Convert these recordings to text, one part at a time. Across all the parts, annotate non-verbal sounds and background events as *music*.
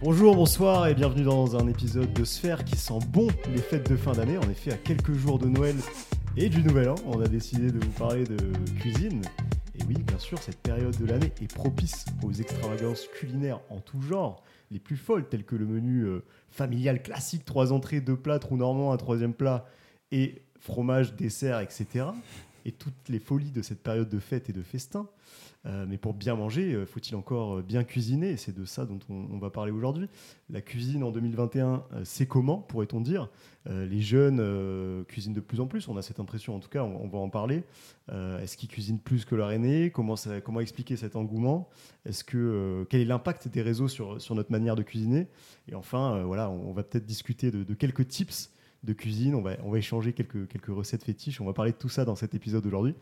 Bonjour, bonsoir et bienvenue dans un épisode de Sphère qui sent bon les fêtes de fin d'année. En effet, à quelques jours de Noël et du Nouvel An, on a décidé de vous parler de cuisine. Et oui, bien sûr, cette période de l'année est propice aux extravagances culinaires en tout genre, les plus folles, telles que le menu euh, familial classique, trois entrées, deux plats, trou normand, un troisième plat et fromage, dessert, etc. Et toutes les folies de cette période de fête et de festin. Euh, mais pour bien manger, euh, faut-il encore euh, bien cuisiner? C'est de ça dont on, va parler aujourd'hui. La cuisine en 2021, euh, c'est comment, pourrait-on dire? Les jeunes cuisinent de plus en plus, on a cette impression en tout cas, on, va en parler. Est-ce qu'ils cuisinent plus que leur aîné? Comment, expliquer cet engouement? Quel est l'impact des réseaux sur, notre manière de cuisiner? Et enfin, voilà, on, va peut-être discuter de quelques tips de cuisine, on va, on va échanger quelques, quelques recettes fétiches, on va parler de tout ça dans cet épisode aujourd'hui.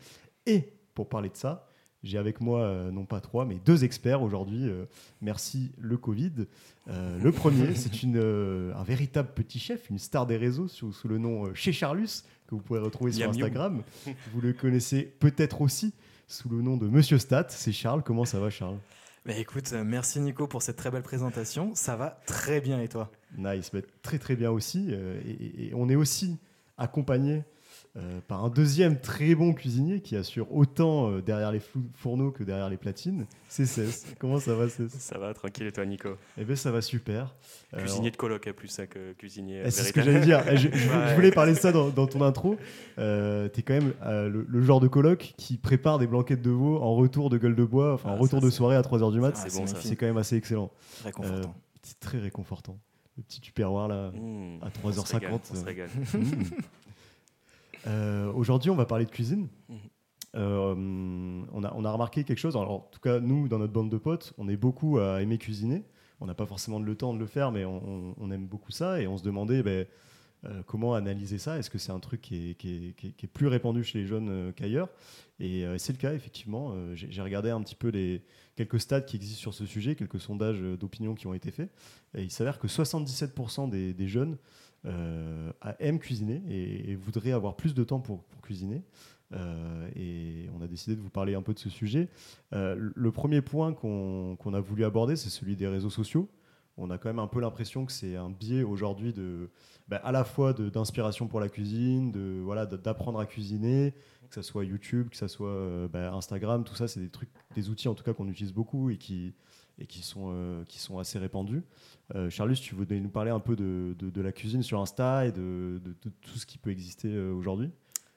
Et pour parler de ça, j'ai avec moi, euh, non pas trois, mais deux experts aujourd'hui. euh, merci le Covid. Euh, le premier, *laughs* c'est un véritable petit chef, une star des réseaux sous, sous le nom Chez Charlus, que vous pourrez retrouver sur. Instagram. Vous le connaissez peut-être aussi sous le nom de Monsieur Stat. C'est Charles. Comment ça va, Charles? Écoute, euh, merci Nico pour cette très belle présentation. Ça va très bien et toi? Nice, très très bien aussi. euh, et on est aussi accompagné euh, par un deuxième très bon cuisinier qui assure autant euh, derrière les fourneaux que derrière les platines. C'est Cess. *laughs* Comment ça va, Cess Ça va, tranquille, et toi, Nico? Eh bien, ça va super. Euh, Cuisinier de coloc, plus ça que cuisinier. Eh, C'est ce que j'allais dire. Eh, Je, je- je Ouais. voulais parler de ça dans, dans ton *laughs* intro. Euh, T'es quand même euh, le, le genre de coloc qui prépare des blanquettes de veau en retour de gueule de bois, enfin en Ah, retour ça, de soirée à 3h du mat. Ah, c'est bon, quand même assez excellent. Très confortant. C'est très réconfortant. Le petit tupperware là. Mmh, À on se 3h50, régale, On se euh. régale. *laughs* Mmh. Euh, Aujourd'hui, on va parler de cuisine. Mhm. Euh, on, a, on a remarqué quelque chose. Alors, en tout cas, nous, dans notre bande de potes, on est beaucoup à aimer cuisiner. On n'a pas forcément le temps de le faire, mais on, on- on aime beaucoup ça. Et on se demandait ben, euh, comment analyser ça? Est-ce que c'est un truc qui est, qui est- qui est- qui est plus répandu chez les jeunes qu'ailleurs? Et c'est le cas, effectivement. J'ai regardé un petit peu les quelques stats qui existent sur ce sujet, quelques sondages d'opinion qui ont été faits. Et il s'avère que 77% des, des jeunes euh, a- aiment cuisiner et, et voudraient avoir plus de temps pour, cuisiner. Euh, et on a décidé de vous parler un peu de ce sujet. Euh, le premier point qu'on a voulu aborder, c'est celui des réseaux sociaux. On a quand même un peu l'impression que c'est un biais aujourd'hui de, bah, à la fois d'inspiration pour la cuisine, de voilà, d'apprendre à cuisiner, que ce soit YouTube, que ce soit euh, bah, Instagram, tout ça, c'est des trucs, des outils en tout cas qu'on utilise beaucoup et qui et qui sont euh, qui sont assez répandus. Euh, Charlus, tu voudrais nous parler un peu de, de- de la cuisine sur Insta et de, de- de tout ce qui peut exister euh, aujourd'hui?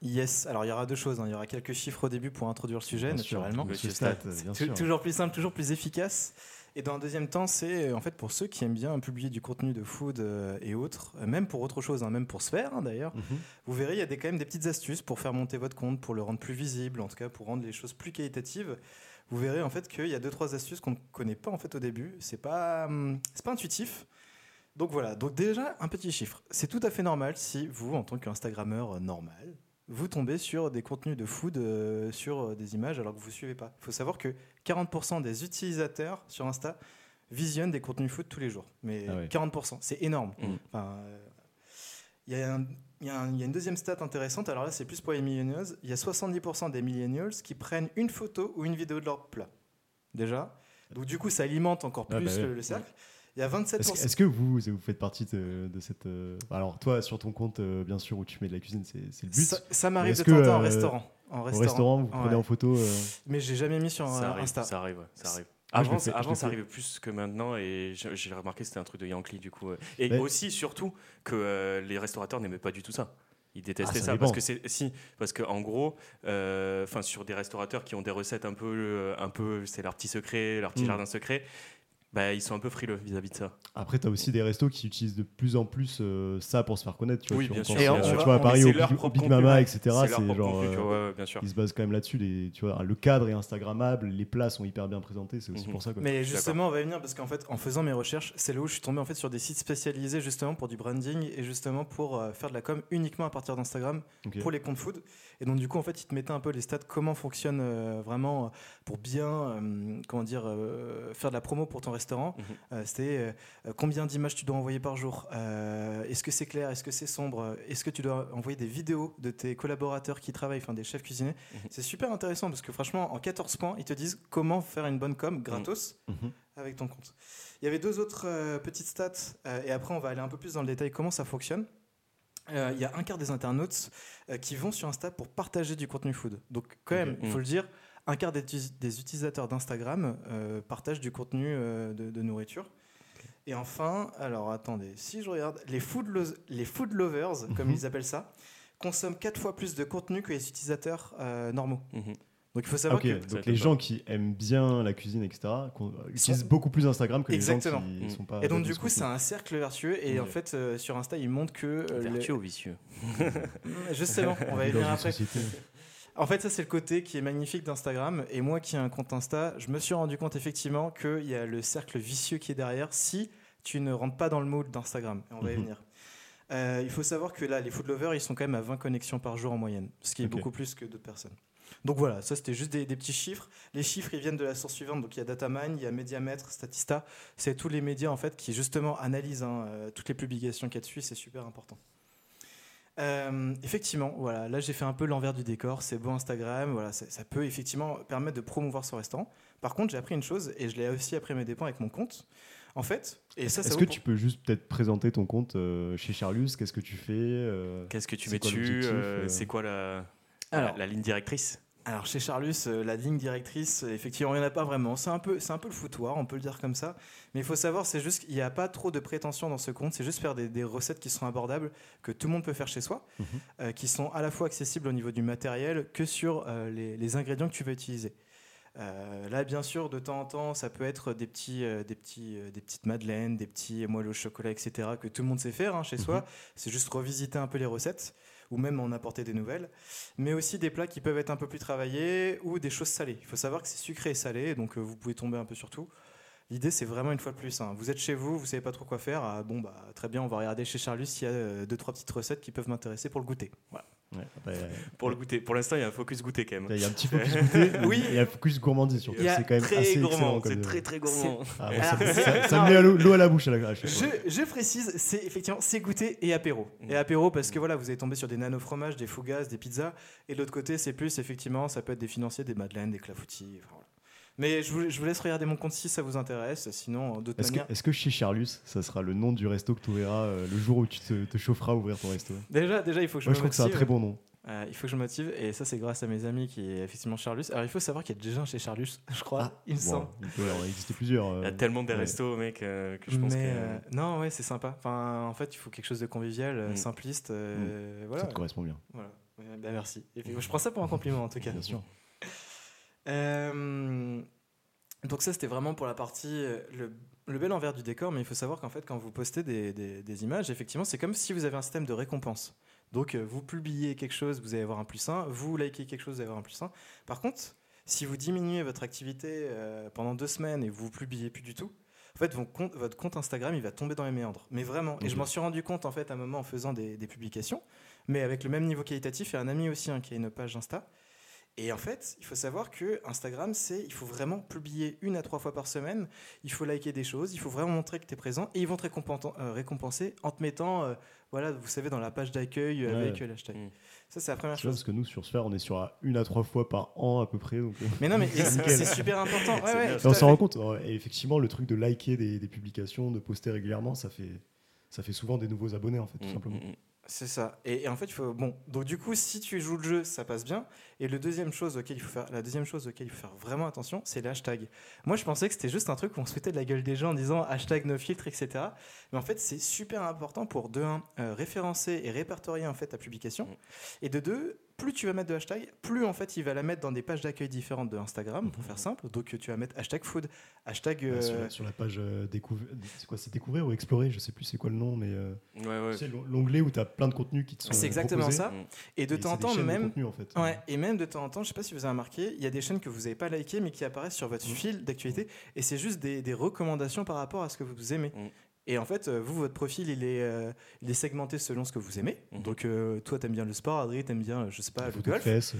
Yes, alors il y aura deux choses. hein. Il y aura quelques chiffres au début pour introduire le sujet, Bien sûr, naturellement. Monsieur Stat, bien Tou- sûr. Toujours plus simple, toujours plus efficace. Et dans un deuxième temps, c'est euh, en fait pour ceux qui aiment bien publier du contenu de food et autres, même pour autre chose, hein, même pour se faire hein, d'ailleurs, Mhm. vous verrez, il y a des, quand même des petites astuces pour faire monter votre compte, pour le rendre plus visible, en tout cas pour rendre les choses plus qualitatives. Vous verrez en fait qu'il y a deux trois astuces qu'on ne connaît pas en fait au début. C'est pas hum, c'est pas intuitif. Donc voilà. Donc déjà un petit chiffre. C'est tout à fait normal si vous, en tant qu'Instagrammeur euh, normal, vous tombez sur des contenus de food euh, sur euh, des images alors que vous suivez pas. Il faut savoir que 40% des utilisateurs sur Insta visionnent des contenus food tous les jours. Mais Ah ouais. 40%, c'est énorme. Mm. Enfin, euh, il y, a un- il y a un- il y a une deuxième stat intéressante, alors là c'est plus pour les millennials, il y a 70% des millennials qui prennent une photo ou une vidéo de leur plat. Déjà. Donc du coup ça alimente encore Ah plus bah ouais. le, le cercle. Il y a 27%. Est-ce que vous, vous faites partie de, de cette. euh, Alors, toi, sur ton compte, euh, bien sûr, où tu mets de la cuisine, c'est le but. ça, ça m'arrive de temps en temps en euh, restaurant. En Au restaurant. vous prenez Ouais. en photo. euh, Mais j'ai jamais mis sur Ça arrive, Insta. ça arrive, ouais, ça arrive. Ah, Avant, avant ça arrivait plus que maintenant et j'ai remarqué que c'était un truc de Yankee du coup. ouais. Et Mais- aussi, surtout, que euh, les restaurateurs n'aimaient pas du tout ça. Ils détestaient Ah, ça parce que c'est si parce que en gros, euh, sur des restaurateurs qui ont des recettes un peu euh, un peu c'est leur petit secret, leur petit Mm. jardin secret. Bah, ils sont un peu frileux vis-à-vis de ça. Après, tu as aussi des restos qui utilisent de plus en plus euh, ça pour se faire connaître. Tu vois, Oui, tu bien sûr. Tu vois, à Paris, au Big, Mama, etc., C'est genre. contenu, euh, vois, ouais, bien sûr. Ils se basent quand même là-dessus. les- Tu vois, le cadre est Instagrammable, les plats sont hyper bien présentés. C'est aussi Mhm. pour ça. Quoi. Mais justement, on va y venir parce qu'en fait, en faisant mes recherches, c'est là où je suis tombé en fait sur des sites spécialisés justement pour du branding et justement pour euh, faire de la com uniquement à partir d'Instagram pour les comptes food. Et donc du coup, en fait, ils te mettaient un peu les stats, comment fonctionne euh, vraiment euh, pour bien, euh, comment dire, euh, faire de la promo pour ton restaurant. Mhm. C'était combien d'images tu dois envoyer par jour? Est-ce que c'est clair? Est-ce que c'est sombre? Est-ce que tu dois envoyer des vidéos de tes collaborateurs qui travaillent, enfin des chefs cuisiniers Mhm. C'est super intéressant parce que franchement, en 14 points, ils te disent comment faire une bonne com gratos Mhm. avec ton compte. Il y avait deux autres euh, petites stats, euh, et après on va aller un peu plus dans le détail comment ça fonctionne? Euh, Il y a un quart des internautes euh, qui vont sur Insta pour partager du contenu food. Donc quand même, il faut Mm. le dire, un quart des, utilisateurs d'Instagram euh, partagent du contenu de, de nourriture. Et enfin, alors attendez, si je regarde, les food, lo- les food lovers, comme Mhm. ils appellent ça, consomment quatre fois plus de contenu que les utilisateurs normaux. Mhm. Donc il faut savoir ok, que donc les pas. gens qui aiment bien la cuisine, etc., utilisent beaucoup plus Instagram que Exactement. les gens qui Mm. sont pas. Et donc du coup c'est un cercle vertueux et en fait euh, sur Insta ils montrent que euh, le- Vertueux ou vicieux *laughs* justement on va y venir après. société. En fait ça c'est le côté qui est magnifique d'Instagram et moi qui ai un compte Insta je me suis rendu compte effectivement qu'il y a le cercle vicieux qui est derrière si tu ne rentres pas dans le mood d'Instagram et on va y Mhm. venir. Euh, il faut savoir que là les food lovers ils sont quand même à 20 connexions par jour en moyenne ce qui est beaucoup plus que d'autres personnes. Donc voilà, ça c'était juste des, des petits chiffres. Les chiffres ils viennent de la source suivante. Donc il y a Datamine, il y a Mediamètre, Statista. C'est tous les médias en fait qui justement analysent hein, euh, toutes les publications qu'il y a dessus. C'est super important. Euh, effectivement, voilà, là j'ai fait un peu l'envers du décor. C'est beau Instagram, voilà, ça, ça peut effectivement permettre de promouvoir son restaurant. Par contre, j'ai appris une chose et je l'ai aussi appris à mes dépens avec mon compte. En fait, et ça, ça Est-ce que pour- tu peux juste peut-être présenter ton compte euh, chez Charlus Qu'est-ce que tu fais euh, Qu'est-ce que tu mets dessus C'est quoi la, Alors, la, la ligne directrice Alors chez Charlus, euh, la ligne directrice, euh, effectivement, il n'y en a pas vraiment. C'est un, peu, c'est un peu le foutoir, on peut le dire comme ça. Mais il faut savoir, c'est juste qu'il n'y a pas trop de prétention dans ce compte. C'est juste faire des, des recettes qui sont abordables, que tout le monde peut faire chez soi, Mhm. euh, qui sont à la fois accessibles au niveau du matériel que sur euh, les, les ingrédients que tu veux utiliser. Euh, là, bien sûr, de temps en temps, ça peut être des, petits, euh, des, petits, euh, des petites madeleines, des petits moelleux au chocolat, etc., que tout le monde sait faire hein, chez soi. C'est juste revisiter un peu les recettes ou même en apporter des nouvelles. Mais aussi des plats qui peuvent être un peu plus travaillés ou des choses salées. Il faut savoir que c'est sucré et salé, donc vous pouvez tomber un peu sur tout. L'idée, c'est vraiment une fois de plus. hein. Vous êtes chez vous, vous savez pas trop quoi faire. ah, bon, bah très bien, on va regarder chez Charlus s'il y a deux trois petites recettes qui peuvent m'intéresser pour le goûter. Voilà. Ouais, euh, Pour le goûter. Pour l'instant, il y a un focus goûter quand même. Il y a un petit *laughs* focus goûter, Oui. et il y a un focus gourmandise surtout. C'est quand même très assez gourmand. C'est très très gourmand. Ah, bon, Alors, ça, me met l'eau à la bouche à la. Je, je précise, c'est effectivement c'est goûter et apéro. Mm. Et apéro parce que voilà, vous allez tomber sur des nano fromages, des fougasses, des pizzas. Et de l'autre côté, c'est plus effectivement, ça peut être des financiers, des madeleines, des clafoutis. enfin, voilà. Mais je vous, je vous laisse regarder mon compte si ça vous intéresse. Sinon, d'autres Est-ce que, est-ce que chez Charlus, ça sera le nom du resto que tu ouvriras euh, le jour où tu te, te chaufferas à ouvrir ton resto? Déjà, déjà, il faut que je Moi, me je trouve que c'est un motive. très bon nom. Euh, il faut que je me motive et ça c'est grâce à mes amis qui est effectivement Charlus. Alors il faut savoir qu'il y a déjà un chez Charlus, *laughs* je crois, il me Bon, semble. il peut en exister plusieurs. Il y a euh, tellement des ouais. restos, mec, euh, que je pense Mais que. euh, non, ouais, c'est sympa. Enfin, en fait, il faut quelque chose de convivial, euh, Mm. simpliste. euh, voilà. Ça te correspond bien, voilà. Bah, merci. Et puis, je prends ça pour un compliment en tout cas. bien sûr. Euh, donc ça c'était vraiment pour la partie euh, le, le bel envers du décor, mais il faut savoir qu'en fait quand vous postez des, des- des images, effectivement c'est comme si vous avez un système de récompense. Donc euh, vous publiez quelque chose, vous allez avoir un plus 1, vous likez quelque chose, vous allez avoir un plus 1. Par contre, si vous diminuez votre activité euh, pendant deux semaines et vous ne publiez plus du tout, en fait votre compte Instagram il va tomber dans les méandres. Mais vraiment, et je m'en suis rendu compte en fait à un moment en faisant des, des publications, mais avec le même niveau qualitatif et un ami aussi hein, qui a une page Insta. Et en fait, il faut savoir que Instagram, c'est il faut vraiment publier une à trois fois par semaine. Il faut liker des choses, il faut vraiment montrer que tu es présent et ils vont te euh, récompenser en te mettant, euh, voilà, vous savez, dans la page d'accueil Ouais. avec euh, l'hashtag. Mm. Ça, c'est la première chose. parce que nous, sur Sphere, on est sur à une à trois fois par an à peu près. Donc, Mais non, mais *laughs* c'est super important. Ouais, ouais, on s'en rend compte. Et effectivement, le truc de liker des, des publications, de poster régulièrement, ça fait, ça fait souvent des nouveaux abonnés, en fait, tout Mm, simplement. mm, mm. C'est ça. Et, et en fait, il faut bon. Donc du coup, si tu joues le jeu, ça passe bien. Et le deuxième chose auquel il faut faire, la deuxième chose auquel il faut faire vraiment attention, c'est les hashtags. Moi, je pensais que c'était juste un truc où on se foutait de la gueule des gens en disant hashtag no filtre, etc. Mais en fait, c'est super important pour de un euh, référencer et répertorier en fait ta publication. Mm. Et de deux, plus tu vas mettre de hashtags, plus en fait il va la mettre dans des pages d'accueil différentes de Instagram, pour faire simple. Donc tu vas mettre hashtag food, hashtag. Sur, euh, la- sur la page euh, découvrir, c'est quoi, c'est découvrir ou explorer, je sais plus c'est quoi le nom, mais euh, Ouais, ouais. l'on- l'onglet où tu as plein de contenus qui te sont C'est exactement proposés. ça. Mm. Et de Et temps en c'est temps, même. contenu, en fait. Ouais, et même de temps en temps, je sais pas si vous avez remarqué, il y a des chaînes que vous n'avez pas likées mais qui apparaissent sur votre Mm. fil d'actualité et c'est juste des, des recommandations par rapport à ce que vous aimez. Mm. Et en fait, euh, vous, votre profil, il est, euh, il est segmenté selon ce que vous aimez. Mhm. Donc, euh, toi, t'aimes bien le sport, Adrien, t'aimes bien, je sais pas, le golf. fesses,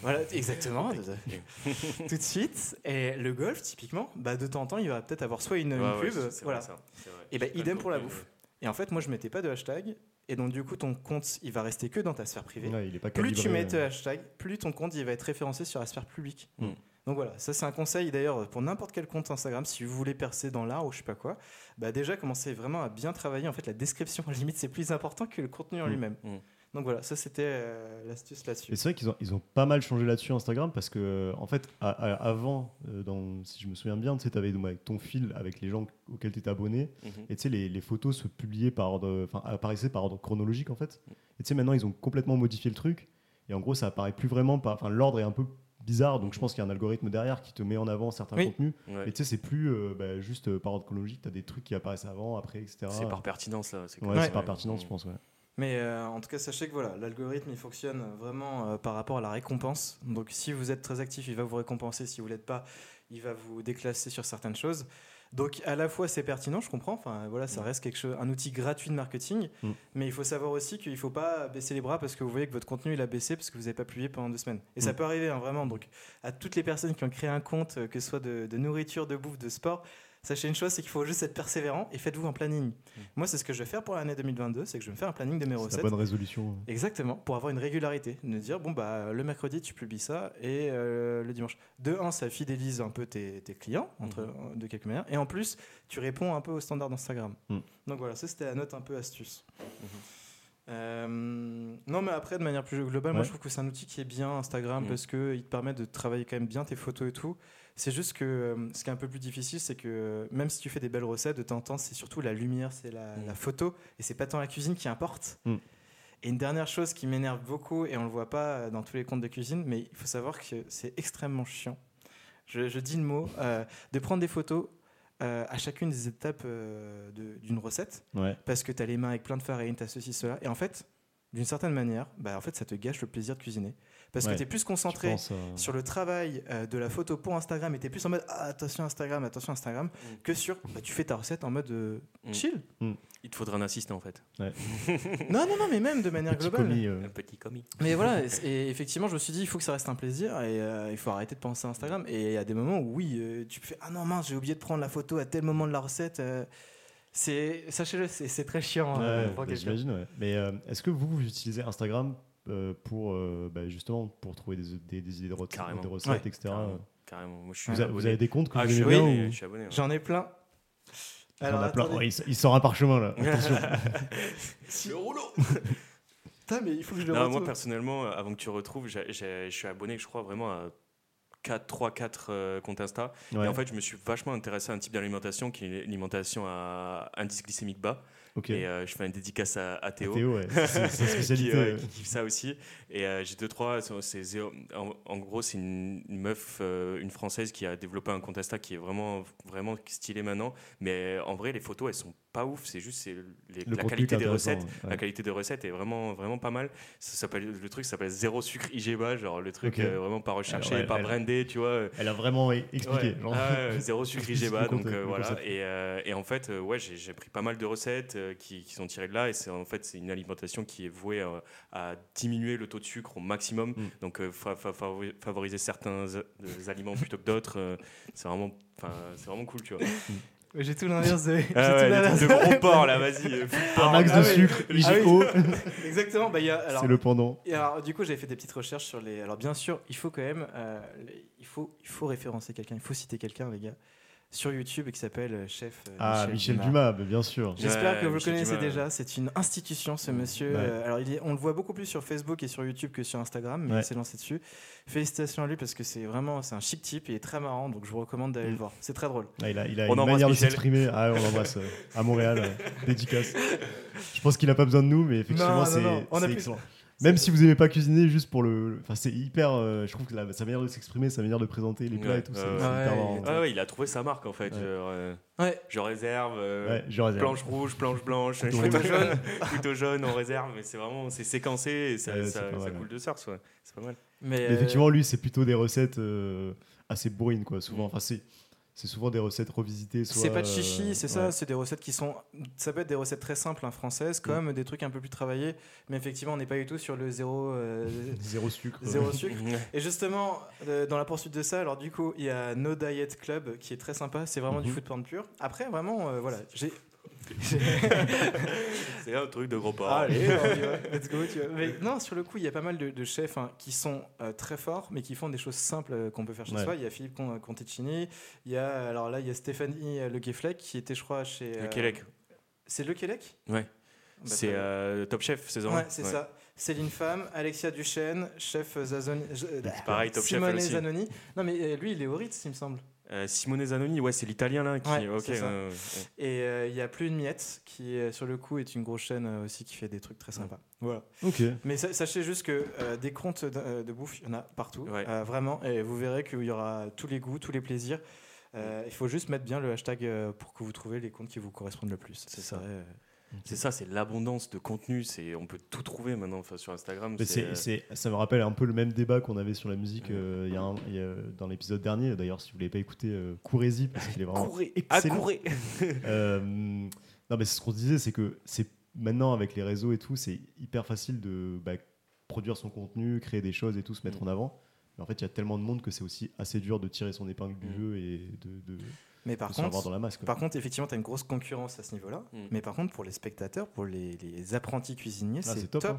Voilà, exactement. *laughs* *laughs* tout de suite. Et le golf, typiquement, bah, de temps en temps, il va peut-être avoir soit une, une Ouais, ouais, pub, c'est voilà. vrai, vrai. Et ben plein idem de pour la bouffe. Et en fait, moi, je mettais pas de hashtag. Et donc, du coup, ton compte, il va rester que dans ta sphère privée. ouais, il est pas Plus tu mets de hashtag, plus ton compte il va être référencé sur la sphère publique. Mm. Donc voilà, ça c'est un conseil d'ailleurs pour n'importe quel compte Instagram, si vous voulez percer dans l'art ou je sais pas quoi, bah déjà commencez vraiment à bien travailler. En fait, la description, *laughs* à la limite, c'est plus important que le contenu en Mm. lui-même. Mm. Donc voilà, ça c'était euh, l'astuce là-dessus. Et c'est vrai qu'ils ont, ils ont pas mal changé là-dessus Instagram parce que en fait à- à- avant, euh, dans, si je me souviens bien, tu sais, avais ton fil avec les gens auxquels tu étais abonné Mhm. et tu sais les, les photos se publiaient par ordre, enfin apparaissaient par ordre chronologique en fait. Et tu sais maintenant ils ont complètement modifié le truc et en gros ça apparaît plus vraiment par, enfin l'ordre est un peu bizarre donc je pense qu'il y a un algorithme derrière qui te met en avant certains Oui. contenus Ouais. et tu sais c'est plus euh, bah, juste euh, par ordre chronologique, tu as des trucs qui apparaissent avant, après etc. C'est par pertinence là. Ouais, Ouais. c'est par pertinence je pense ouais. Mais euh, en tout cas, sachez que voilà, l'algorithme il fonctionne vraiment euh, par rapport à la récompense. Donc si vous êtes très actif, il va vous récompenser. Si vous l'êtes pas, il va vous déclasser sur certaines choses. Donc à la fois c'est pertinent, je comprends. Enfin voilà, ça Mm. reste quelque chose, un outil gratuit de marketing. Mm. Mais il faut savoir aussi qu'il faut pas baisser les bras parce que vous voyez que votre contenu il a baissé parce que vous n'avez pas publié pendant deux semaines. Et ça Mm. peut arriver hein, vraiment. Donc à toutes les personnes qui ont créé un compte, euh, que ce soit de, de nourriture, de bouffe, de sport. Sachez une chose, c'est qu'il faut juste être persévérant et faites-vous un planning. Moi, c'est ce que je vais faire pour l'année 2022, c'est que je vais me faire un planning de mes C'est recettes. la bonne résolution. Exactement, pour avoir une régularité. De dire, bon, bah, le mercredi, tu publies ça et euh, le dimanche. De un, ça fidélise un peu tes, tes clients, entre, de quelque manière. Et en plus, tu réponds un peu aux standards d'Instagram. Mm. Donc voilà, ça, c'était la note un peu astuce. Euh, non, mais après, de manière plus globale, moi, je trouve que c'est un outil qui est bien, Instagram, Mm. parce qu'il te permet de travailler quand même bien tes photos et tout. C'est juste que euh, ce qui est un peu plus difficile, c'est que euh, même si tu fais des belles recettes, de temps en temps, c'est surtout la lumière, c'est la, Mm. la photo, et c'est pas tant la cuisine qui importe. Mm. Et une dernière chose qui m'énerve beaucoup, et on le voit pas euh, dans tous les comptes de cuisine, mais il faut savoir que c'est extrêmement chiant. Je, je dis le mot, euh, de prendre des photos euh, à chacune des étapes de- d'une recette, Ouais. parce que tu as les mains avec plein de farine, tu as ceci, cela, et en fait, d'une certaine manière, bah, en fait, ça te gâche le plaisir de cuisiner. Parce Ouais. que tu es plus concentré euh, sur le travail euh, de la photo pour Instagram et tu es plus en mode ah, attention Instagram, attention Instagram, Mm. que sur bah, tu fais ta recette en mode euh, Mm. chill. Il te faudra un assistant en fait. *laughs* non, non, non, mais même de manière petit globale. commis, euh, Un petit commis. Mais voilà, *laughs* et, effectivement, je me suis dit, il faut que ça reste un plaisir et euh, il faut arrêter de penser à Instagram. Et il y a des moments où, oui, euh, tu fais Ah non, mince, j'ai oublié de prendre la photo à tel moment de la recette. euh, c'est, sachez-le, c'est, très chiant. euh, Ouais, pour bah, quelqu'un. j'imagine, ouais. Mais euh, est-ce que vous, vous utilisez Instagram euh, pour euh, bah, justement pour trouver des, des- des idées de recettes, Carrément. des recettes, Ouais, etc. Carrément. Carrément. Moi, je suis Vous, a- abonné. vous avez des comptes que Ah, vous je aimez bien abonné. ou- Je suis abonné. ouais. J'en ai plein. Alors, a plein. Oh, il, sort un parchemin là. *laughs* Attention. Le rouleau *laughs* Putain, mais il faut que je le Non, moi personnellement, euh, avant que tu retrouves, je suis abonné, je crois, vraiment à 4, 3, 4 comptes Insta. Ouais, Et en fait, je me suis vachement intéressé à un type d'alimentation qui est l'alimentation à indice glycémique bas. Et euh, je fais une dédicace à, à Théo. Théo, ouais. *laughs* Qui, euh, qui kiffe ça aussi. Et euh, j'ai deux, trois. c'est en, en gros, c'est une, une meuf, euh, une française qui a développé un compte Insta qui est vraiment, vraiment stylé maintenant. Mais en vrai, les photos, elles sont pas ouf. C'est juste les- la qualité des recettes. ouais. La qualité des recettes est vraiment, vraiment pas mal. Ça s'appelle, le truc s'appelle zéro sucre IGBA, genre le truc euh, vraiment pas recherché, elle- pas elle- brandé, tu vois. Elle a vraiment e- expliqué. Ouais. Ah zéro sucre *laughs* IGBA, donc euh, voilà. Et, euh, et en fait, ouais, j'ai pris pas mal de recettes qui, qui sont tirées de là. Et c'est en fait, c'est une alimentation qui est vouée à diminuer le taux de sucre au maximum. Mm. Donc, fa- fa- favori- favoriser certains aliments plutôt que d'autres. c'est vraiment, enfin, c'est vraiment cool, tu vois. J'ai tout l'inverse de. *laughs* j'ai tout Ah ouais, de gros porc là, vas-y. Un max Ah de oui. sucre, Ah oui. IGO, *laughs* Exactement. Bah, il y a, alors, c'est le pendant. Et alors, du coup, j'avais fait des petites recherches sur les. Alors, bien sûr, il faut quand même. euh, les- il, faut, il faut référencer quelqu'un, il faut citer quelqu'un, les gars, sur YouTube qui s'appelle euh, Chef euh, Ah, Michel Dumas, bah, bien sûr. J'espère Ouais, que vous Michel le connaissez Dumas, déjà. C'est une institution, ce monsieur. Ouais. Euh, alors, il est- on le voit beaucoup plus sur Facebook et sur YouTube que sur Instagram, mais Ouais. il s'est lancé dessus. Félicitations à lui parce que c'est vraiment c'est un chic type et il est très marrant, donc je vous recommande d'aller Mm. le voir. C'est très drôle. Ah, il a, il a On une manière de Michel. s'exprimer. Ah, on l'embrasse euh, à Montréal, euh, dédicace. Je pense qu'il a pas besoin de nous, mais effectivement, c'est plus- excellent. Même si vous aimez pas cuisiner, juste pour le. Enfin, c'est hyper. euh, je trouve que la- sa manière de s'exprimer, sa manière de présenter les plats Ouais, et tout, c'est ouais, c'est ouais. hyper marrant. Ah ouais, il a trouvé sa marque en fait. Ouais. genre, euh, Ouais. je réserve. euh, Ouais, je réserve. Planche rouge, planche blanche, rouge. jaune, *laughs* couteau jaune, on réserve, mais c'est vraiment c'est séquencé et ça, Ouais, ça, c'est pas ça mal, coule ouais. de source, ouais. c'est pas mal. Mais, Mais euh, effectivement, lui, c'est plutôt des recettes euh, assez bourrines, quoi. Souvent, enfin, c'est c'est souvent des recettes revisitées. soit, C'est pas de chichi, euh, c'est ça, c'est des recettes qui sont. Ça peut être des recettes très simples, hein, françaises, comme des trucs un peu plus travaillés, mais effectivement, on n'est pas du tout sur le zéro, euh, *laughs* Zéro sucre. zéro *laughs* sucre. Et justement, euh, dans la poursuite de ça, alors du coup, il y a No Diet Club qui est très sympa, c'est vraiment du Mhm. food porn pur. Après, vraiment, euh, voilà, j'ai *laughs* c'est un truc de gros porc. Allez, *laughs* let's go. Tu vois. Mais non, sur le coup, il y a pas mal de, de chefs hein, qui sont euh, très forts, mais qui font des choses simples euh, qu'on peut faire chez Ouais. soi. Il y a Philippe Con- Conticini, il y a alors là, il y a Stéphanie euh, Le Guefflec qui était, je crois, chez. Le Québec. C'est Le Quélec Ouais. Bah, c'est euh, Top Chef saison Ouais, 1. c'est ça. Céline Femme, Alexia Duchesne, chef Zazoni. C'est pareil, Top Chef, Simone aussi. Zanoni. Non, mais euh, lui, il est au Ritz, il me semble. Euh, Simone Zanoni, ouais, c'est l'italien là qui. Ouais, ok, c'est ça. ouais, ouais, ouais. Et euh, il y a Plus une miette, qui euh, sur le coup est une grosse chaîne euh, aussi qui fait des trucs très sympas. Voilà. Ok. Mais sa- sachez juste que euh, des comptes de, euh, de bouffe, il y en a partout, Ouais. Euh, vraiment. Et vous verrez qu'il y aura tous les goûts, tous les plaisirs. Euh, il faut juste mettre bien le hashtag euh, pour que vous trouviez les comptes qui vous correspondent le plus. C'est ça. C'est ça, c'est l'abondance de contenu. C'est, on peut tout trouver maintenant enfin, sur Instagram. Mais c'est, c'est, c'est- ça me rappelle un peu le même débat qu'on avait sur la musique euh, y a un- il y a- dans l'épisode dernier. D'ailleurs, si vous ne l'avez pas écouté, euh, courez-y parce qu'il est vraiment Courez, excellent. *laughs* Euh, non, mais c'est ce qu'on se disait, c'est que c'est maintenant avec les réseaux et tout, c'est hyper facile de bah, produire son contenu, créer des choses et tout, se mettre Mm. en avant. Mais en fait, il y a tellement de monde que c'est aussi assez dur de tirer son épingle du Mm. jeu et de, de, Mais par contre, dans la masse. quoi. par contre, effectivement, tu as une grosse concurrence à ce niveau-là. Mm. Mais par contre, pour les spectateurs, pour les, les apprentis cuisiniers, Ah, c'est top. hein.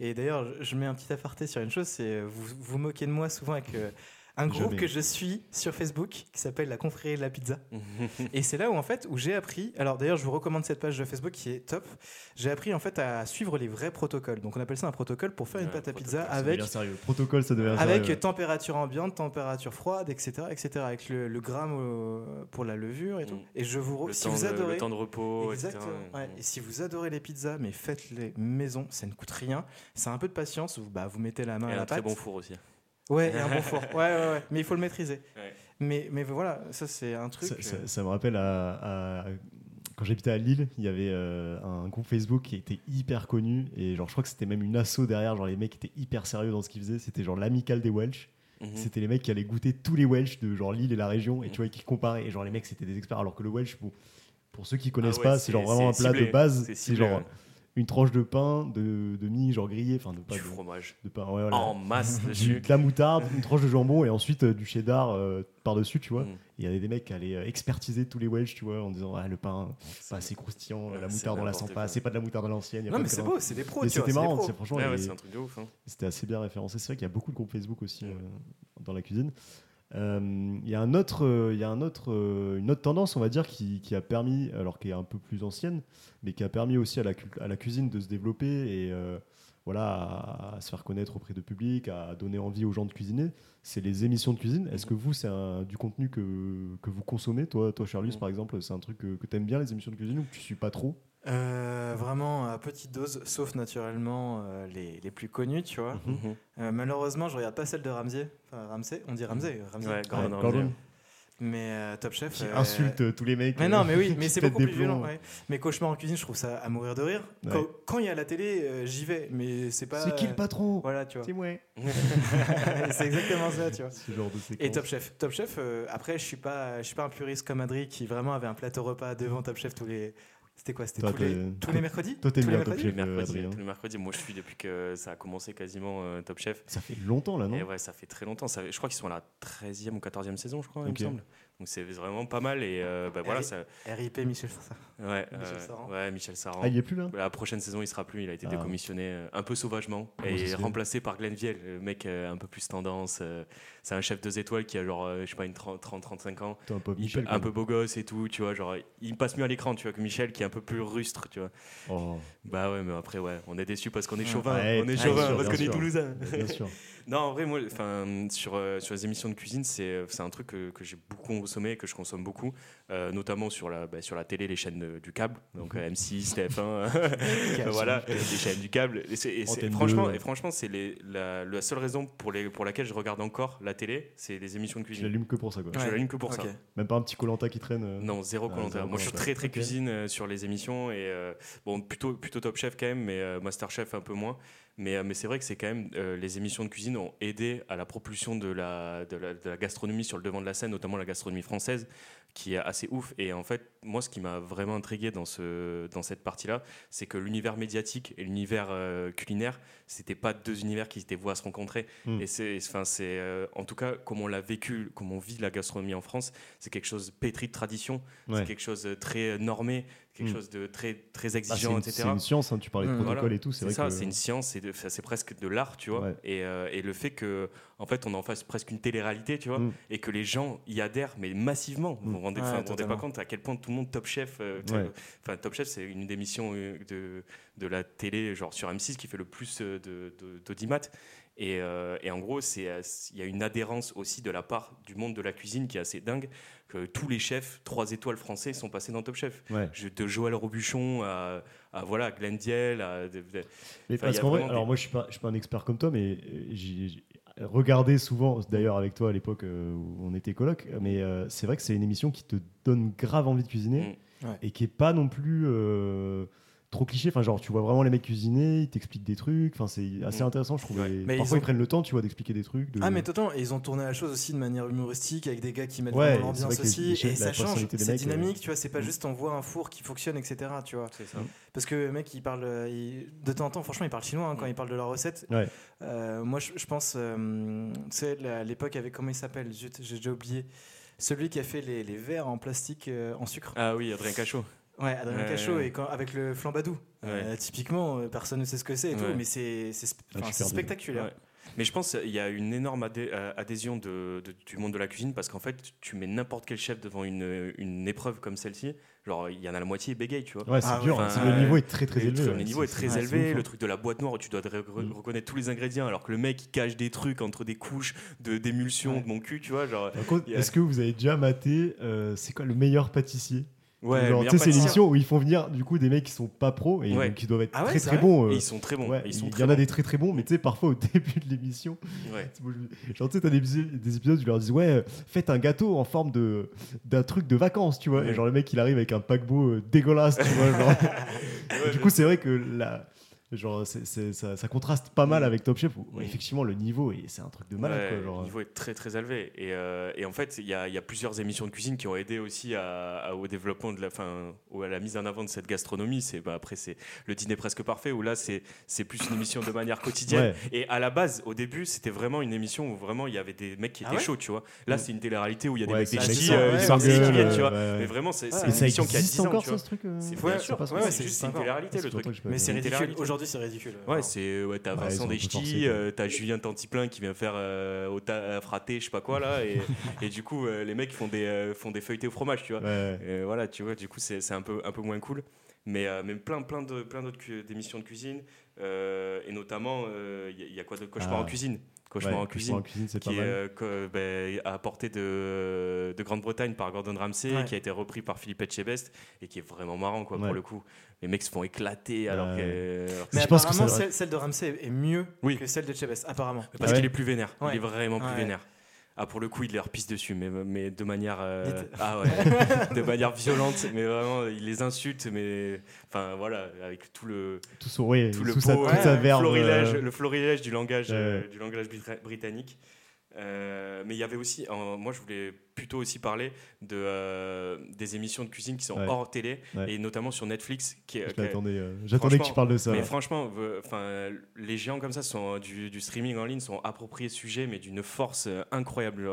Et d'ailleurs, je- mets un petit aparté sur une chose, c'est vous vous moquez de moi souvent avec euh, un groupe que je suis sur Facebook qui s'appelle la confrérie de la pizza. *laughs* Et c'est là où en fait où j'ai appris. Alors d'ailleurs, je vous recommande cette page de Facebook qui est top. J'ai appris en fait à suivre les vrais protocoles. Donc on appelle ça un protocole pour faire une pâte à pizza avec sérieux. Protocole, ça devient avec sérieux. température ambiante, température froide, etc., etc. Avec le, le gramme euh, pour la levure et tout. Mm. Et je vous le, si temps vous de, adorez le temps de repos, Exactement. etc. ouais. Et si vous adorez les pizzas, mais faites-les maison, ça ne coûte rien. C'est un peu de patience. Vous, bah, vous mettez la main Et à la un très pâte. bon four aussi. Ouais, *laughs* et un bon four. Ouais, ouais, ouais. Mais il faut le maîtriser. Ouais. Mais, mais voilà, ça c'est un truc. Ça, ça- euh, ça me rappelle à, à- quand j'habitais à Lille, il y avait euh, un groupe Facebook qui était hyper connu et genre je crois que c'était même une asso derrière, genre les mecs étaient hyper sérieux dans ce qu'ils faisaient, c'était genre l'amicale des Welsh. Mhm. C'était les mecs qui allaient goûter tous les Welsh de genre Lille et la région et Mhm. tu vois qui comparaient et genre les mecs c'était des experts alors que le Welsh pour, pour ceux qui connaissent Ah ouais, pas, c'est genre vraiment un plat ciblé. de base, C'est genre ouais. Une tranche de pain de, de mie genre grillé, enfin de pas du de, fromage de pain, ouais, voilà. en masse Du- dessus. de la moutarde, une tranche de jambon et ensuite euh, du cheddar euh, par-dessus, tu vois. Mm. Il y avait des mecs qui allaient euh, expertiser tous les Welsh, tu vois, en disant ah, le pain, c'est pas assez croustillant, Ouais, la moutarde on la sent pas, c'est pas de la moutarde à l'ancienne. Non, mais c'est beau, c'est des pros. C'était marrant, c'est franchement, Ouais, ouais, est- c'est un truc de ouf. hein. c'était assez bien référencé. C'est vrai qu'il y a beaucoup de groupes Facebook aussi euh, dans la cuisine. Euh, Il y a un autre, il y a un autre, euh, une autre tendance, on va dire, qui, qui a permis, alors qui est un peu plus ancienne, mais qui a permis aussi à la, cul- à la cuisine de se développer et euh, voilà, à, à se faire connaître auprès de public, à donner envie aux gens de cuisiner. C'est les émissions de cuisine. Est-ce que vous, c'est du contenu que, que vous consommez, toi, toi, Charlus, Mhm. par exemple, c'est un truc que, que tu aimes bien les émissions de cuisine ou que tu suis pas trop? Euh, vraiment à petite dose, sauf naturellement euh, les, les plus connus, tu vois. Mhm. Mhm. Euh, malheureusement, je regarde pas celle de Ramsey. Enfin, Ramsey, on dit Ramsey. Ramsey. Ouais, Gordon. Gordon Gordon, Ramsay. Mais euh, Top Chef. qui euh, insulte euh, tous les mecs. Mais non, mais oui, mais c'est beaucoup plus violent. ouais. Mais cauchemar en cuisine, je trouve ça à mourir de rire. Ouais. Quand- il y a la télé, euh, j'y vais, mais c'est pas. C'est qui le patron? Voilà, tu vois. C'est moi. *laughs* *laughs* c'est exactement ça, tu vois. Ce genre de séquence. Et Top Chef, Top Chef. euh, après, je suis pas, je suis pas un puriste comme Adri qui vraiment avait un plateau repas devant Top Chef tous les. C'était quoi C'était tous, les, t'es- tous les mercredis toi, Tous les bien Top mercredis Chef. Tous les euh, mercredis, Adrien. tous les mercredis. Moi, je suis depuis que ça a commencé quasiment euh, Top Chef. Ça fait longtemps là, non? Et ouais, ça fait très longtemps. Ça, je crois qu'ils sont à la 13e ou 14e saison, je crois, il me semble. Donc c'est vraiment pas mal. Et euh, bah, voilà, ça, RIP Michel Sarsa. ouais, Michel euh, Saran. ouais, Michel Saran. Ah, il est plus là La prochaine saison, il sera plus. Il a été Ah. décommissionné euh, un peu sauvagement Comment et remplacé par Glenn Viel, le mec euh, un peu plus tendance. euh, c'est un chef deux étoiles qui a genre, euh, je sais pas, une 30-35 ans. Un peu Michel. un peu beau gosse et tout, tu vois. Genre, il passe mieux à l'écran, tu vois, que Michel qui est un peu plus rustre, tu vois. Oh, Bah ouais, mais après, ouais, on est déçu parce qu'on est chauvin. Ouais, on est chauvin parce qu'on est toulousain. bien sûr. Non, en vrai, moi, enfin, sur, euh, sur les émissions de cuisine, c'est c'est un truc que, que j'ai beaucoup consommé, que je consomme beaucoup, euh, notamment sur la, bah, sur la télé, les chaînes de- du câble, donc Mhm. euh, M6, TF1, *laughs* *laughs* voilà, les chaînes du câble. Et, franchement, 2. et franchement, c'est la, la seule raison pour, les, pour laquelle je regarde encore la télé, c'est les émissions de cuisine. l'allumes que pour ça, quoi. Je Ouais. l'allume que pour ça. Même pas un petit Colanta qui traîne. euh. Non, zéro Ah, zéro Moi, je suis très très cuisine euh, sur les émissions et euh, bon, plutôt plutôt Top Chef quand même, mais euh, Master Chef un peu moins. Mais, euh, mais c'est vrai que c'est quand même euh, les émissions de cuisine ont aidé à la propulsion de la, de la de la gastronomie sur le devant de la scène, notamment la gastronomie française, qui est assez ouf. Et en fait, moi, ce qui m'a vraiment intrigué dans, ce, dans cette partie-là, c'est que l'univers médiatique et l'univers euh, culinaire, c'était pas deux univers qui étaient voués à se rencontrer. Mm. Et c'est, enfin, c'est, euh, en tout cas, comme on l'a vécu, comme on vit la gastronomie en France, c'est quelque chose pétri de tradition, Ouais. c'est quelque chose très normé, quelque Mm. chose de très, très Bah, exigeant, une, etc. c'est une science, hein, tu parlais de Mm. protocole Voilà. et tout, c'est vrai ça, que c'est une science, c'est, de- enfin, c'est presque de l'art, tu vois. Ouais. Et, euh, et le fait que, en fait, on en fasse presque une télé-réalité, tu vois, Mm. et que les gens y adhèrent, mais massivement. Vous Mm. vous rendez, Ouais, enfin, vous rendez pas compte à quel point tout le monde Top Chef. euh, Ouais. Enfin, Top Chef, c'est une des émissions euh, de, de la télé, genre sur M6, qui fait le plus euh, de, de- d'audimat. Et, euh, et en gros, euh, il y a une adhérence aussi de la part du monde de la cuisine qui est assez dingue, que tous les chefs 3 étoiles français sont passés dans Top Chef. Ouais. Je- De Joël Robuchon à, à voilà, Glenn Diel, à, de- de- Mais Enfin, parce il y a qu'en vrai, vraiment alors moi je suis pas, je suis pas un expert comme toi, mais euh, j'ai regardé souvent, d'ailleurs avec toi à l'époque où on était coloc, mais euh, c'est vrai que c'est une émission qui te donne grave envie de cuisiner Mm. Ouais. et qui est pas non plus euh, trop cliché. Enfin genre tu vois vraiment les mecs cuisiner, ils t'expliquent des trucs. Enfin c'est assez Mm. intéressant je trouve. Ouais. Mais parfois ils prennent le temps, tu vois, d'expliquer des trucs. de- Ah mais et ils ont tourné la chose aussi de manière humoristique avec des gars qui mettent Ouais, l'ambiance les- aussi les chefs, et la ça change, c'est mecs, euh, dynamique, tu vois, c'est pas mm. juste on voit un four qui fonctionne etc. Tu vois, c'est ça. parce que le mec il parle, il- de temps en temps franchement il parle chinois hein, quand Mm. il parle de la recette. Ouais. Euh, moi je, je pense, euh, tu sais l'époque avec comment il s'appelle, Zut, j'ai déjà oublié, celui qui a fait les, les verres en plastique euh, en sucre. Ah oui, Adrien Cachot. Ouais, Adrien Ouais. Cachot et quand, avec le flambadou. Euh, typiquement, euh, personne ne sait ce que c'est et tout, mais c'est Ah, spectaculaire. Ouais. Mais je pense qu'il y a une énorme adhé- euh, adhésion de, de- du monde de la cuisine parce qu'en fait, tu mets n'importe quel chef devant une, une épreuve comme celle-ci, genre il y en a la moitié bégaye, tu vois. Ouais, c'est Ah dur. hein, Enfin, le niveau est très très élevé. le niveau est très élevé, ouf, le hein. truc de la boîte noire où tu dois re- re- Mm. reconnaître tous les ingrédients alors que le mec il cache des trucs entre des couches de d'émulsion Ouais. de mon cul, tu vois, genre a- Est-ce que vous avez déjà maté euh, C'est quoi le meilleur pâtissier? Ouais, Genre, le tu sais, c'est l'émission où ils font venir du coup des mecs qui sont pas pros et Ouais. qui doivent être Ah ouais, très très bons. euh, ils sont très bons. ouais, ils sont il y en a des très très bons, mais tu sais, parfois au *laughs* début de l'émission, genre tu sais, t'as des, épisodes- des épisodes où ils leur disent Ouais, faites un gâteau en forme de d'un truc de vacances, tu vois. Et genre le mec il arrive avec un paquebot euh, dégueulasse, tu vois. genre. *laughs* Du coup, c'est vrai que la. Genre, ça, ça contraste pas mal avec Top Chef où effectivement le niveau et c'est un truc de malade Ouais, quoi, genre. Le niveau est très très élevé. Et, euh, et en fait, il y a, il y a plusieurs émissions de cuisine qui ont aidé aussi à- à- au développement de la, fin, ou à la mise en avant de cette gastronomie. C'est bah, après c'est le dîner presque parfait où là c'est c'est plus une émission de manière quotidienne. Ouais. Et à la base, au début, c'était vraiment une émission où vraiment il y avait des mecs qui Ah étaient ouais chauds, tu vois. Là, Mm. c'est une télé-réalité où il y a des Ouais, mecs euh, qui viennent, euh, tu vois. Mais vraiment, c'est une émission qui a existe 10 ans, encore ce truc euh C'est Ouais, bien sûr, pas ce ouais, que c'est juste une télé-réalité le truc. Mais c'est une ridicule. Aujourd'hui, c'est ridicule. Ouais, c'est ouais, t'as ils Vincent quoi. euh, t'as Julien Tantiplin qui vient faire euh, au ta- fraté, je sais pas quoi là, et, *laughs* et du coup euh, les mecs font des euh, font des feuilletés au fromage, tu vois. Ouais. Et voilà, tu vois, du coup c'est c'est un peu un peu moins cool, mais euh, même plein plein de plein d'autres d'émissions de cuisine, euh, et notamment il y, a- y a quoi d'autre Cauchemar Ah. en cuisine, Cauchemar Ouais, en cuisine. en cuisine, c'est pas Qui est mal. euh, co- ben, apporté de, de Grande-Bretagne par Gordon Ramsay, Ouais. qui a été repris par Philippe Etchebest et qui est vraiment marrant quoi Ouais. pour le coup. Les mecs se font éclater alors Ouais. que alors que Mais Je pense que celle, celle de Ramsey est mieux Oui. que celle de Chebest, apparemment. Parce Ouais. qu'il est plus vénère. Ouais. Il est vraiment plus Ouais. vénère. Ah, pour le coup, il les repisse dessus, mais, mais de manière. euh, ah ouais, *laughs* de manière violente, mais vraiment, il les insulte, mais. Enfin, voilà, avec tout le. Tout oui, Tout le beau, sa ouais, verve. florilège, euh, le florilège du langage, euh, du langage brita- britannique. Euh, mais il y avait aussi, moi je voulais plutôt aussi parler de, euh, des émissions de cuisine qui sont Ouais. hors télé Ouais. et notamment sur Netflix. Qui, euh, J'attendais que tu parles de ça. mais ouais. franchement, euh, enfin, les géants comme ça sont du, du streaming en ligne sont appropriés sujet, mais d'une force euh, incroyable.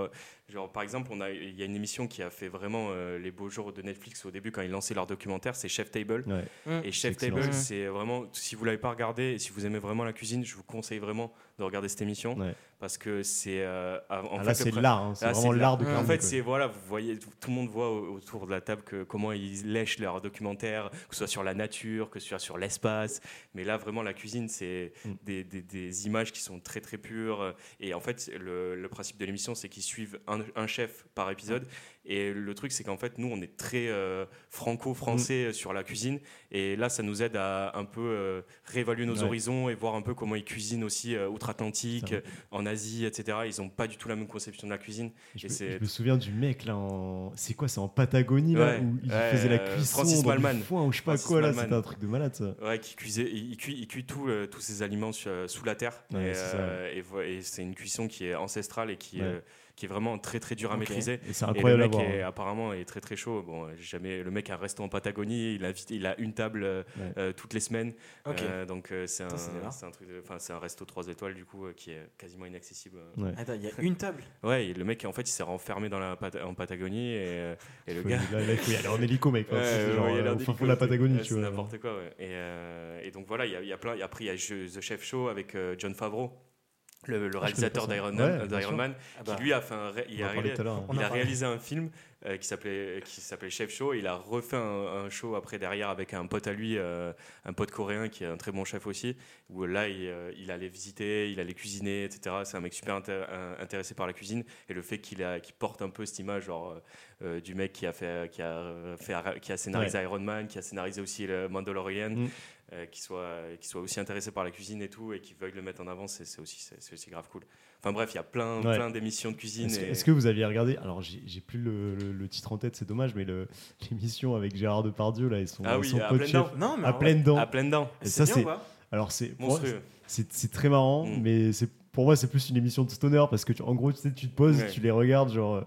Genre, par exemple, on a, il y a une émission qui a fait vraiment euh, les beaux jours de Netflix au début quand ils lançaient leur documentaire, c'est Chef Table. Ouais. Mm. Et Chef. Table, c'est vraiment, si vous l'avez pas regardé, et si vous aimez vraiment la cuisine, je vous conseille vraiment de regarder cette émission Ouais. parce que c'est euh, en Ah, fait là, c'est l'art. hein, C'est Là, vraiment l'art de en cuisine, fait, quoi. C'est voilà, vous voyez, tout le monde voit au- autour de la table que comment ils lèchent leur documentaire, que ce soit sur la nature, que ce soit sur l'espace. Mais là, vraiment, la cuisine, c'est Mm. des, des- des images qui sont très très pures. Et en fait, le, le principe de l'émission, c'est qu'ils suivent un, un chef par épisode. Et le truc, c'est qu'en fait, nous, on est très euh, franco-français Mm. sur la cuisine. Et là, ça nous aide à un peu euh, réévaluer nos Ouais. horizons et voir un peu comment ils cuisinent aussi euh, outre-Atlantique, euh, en Asie, etc. Ils n'ont pas du tout la même conception de la cuisine. Je, Et me- c'est- je me souviens du mec là en. C'est quoi C'est en Patagonie là Ouais, où il ouais, faisait la cuisson Francis dans du foin ou je sais pas Francis quoi là. C'était un truc de malade ça. Ouais, qui cuisait, il, il cuit, il cuit tout, tous ces aliments sous la terre. Et c'est une cuisson qui est ancestrale et qui, qui est vraiment très très dur à Ok. maîtriser. Et c'est Et le incroyable à mec voir. est, hein. apparemment est très très chaud. Bon, j'ai jamais le mec a un resto en Patagonie, il a, il a une table euh, Ouais. euh, toutes les semaines. Ok. Euh, donc euh, c'est un, un truc, enfin c'est un resto 3 étoiles du coup euh, qui est quasiment inaccessible. Ouais. Attends, il y a une table? Ouais, et le mec en fait il s'est renfermé dans la en Patagonie et, euh, et le gars. il faut y aller en hélico, mec. Ouais, c'est ouais, genre, ouais, il a l'air au fin délicat, fond de la Patagonie, tu c'est vois. n'importe quoi. ouais. Et, euh, et donc voilà, il y, a- il y a plein. Après il y a The Chef Show avec euh, John Favreau, le, le réalisateur d'Iron Man, Ouais, Ah bah, qui lui a fait un, ré- il a réalisé- il a un film euh, qui s'appelait qui s'appelait Chef Show. Il a refait un, un show après derrière avec un pote à lui, euh, un pote coréen qui est un très bon chef aussi. Où là, il, euh, il allait visiter, il allait cuisiner, etc. C'est un mec super intéressé par la cuisine et le fait qu'il a porte un peu cette image genre euh, du mec qui a fait qui a fait qui a scénarisé Iron Man, qui a scénarisé aussi le Mandalorian. Mm. Euh, qui soit qui soit aussi intéressé par la cuisine et tout et qui veuille le mettre en avant c'est aussi aussi grave cool enfin bref il y a plein Ouais. plein d'émissions de cuisine Est-ce que, vous aviez regardé Alors, j'ai plus le, le- le titre en tête, c'est dommage, mais *laughs* l'émission avec Gérard Depardieu, là, ils sont, Ah ils oui, sont à chefs. dents. Non, mais à en pleines dents. à pleines dents Et ça, c'est. Alors, c'est. C'est très marrant, Mm. mais c'est pour moi, c'est plus une émission de stoner parce que, tu- en gros, tu, sais, tu te poses, Ouais. tu les regardes, genre. euh,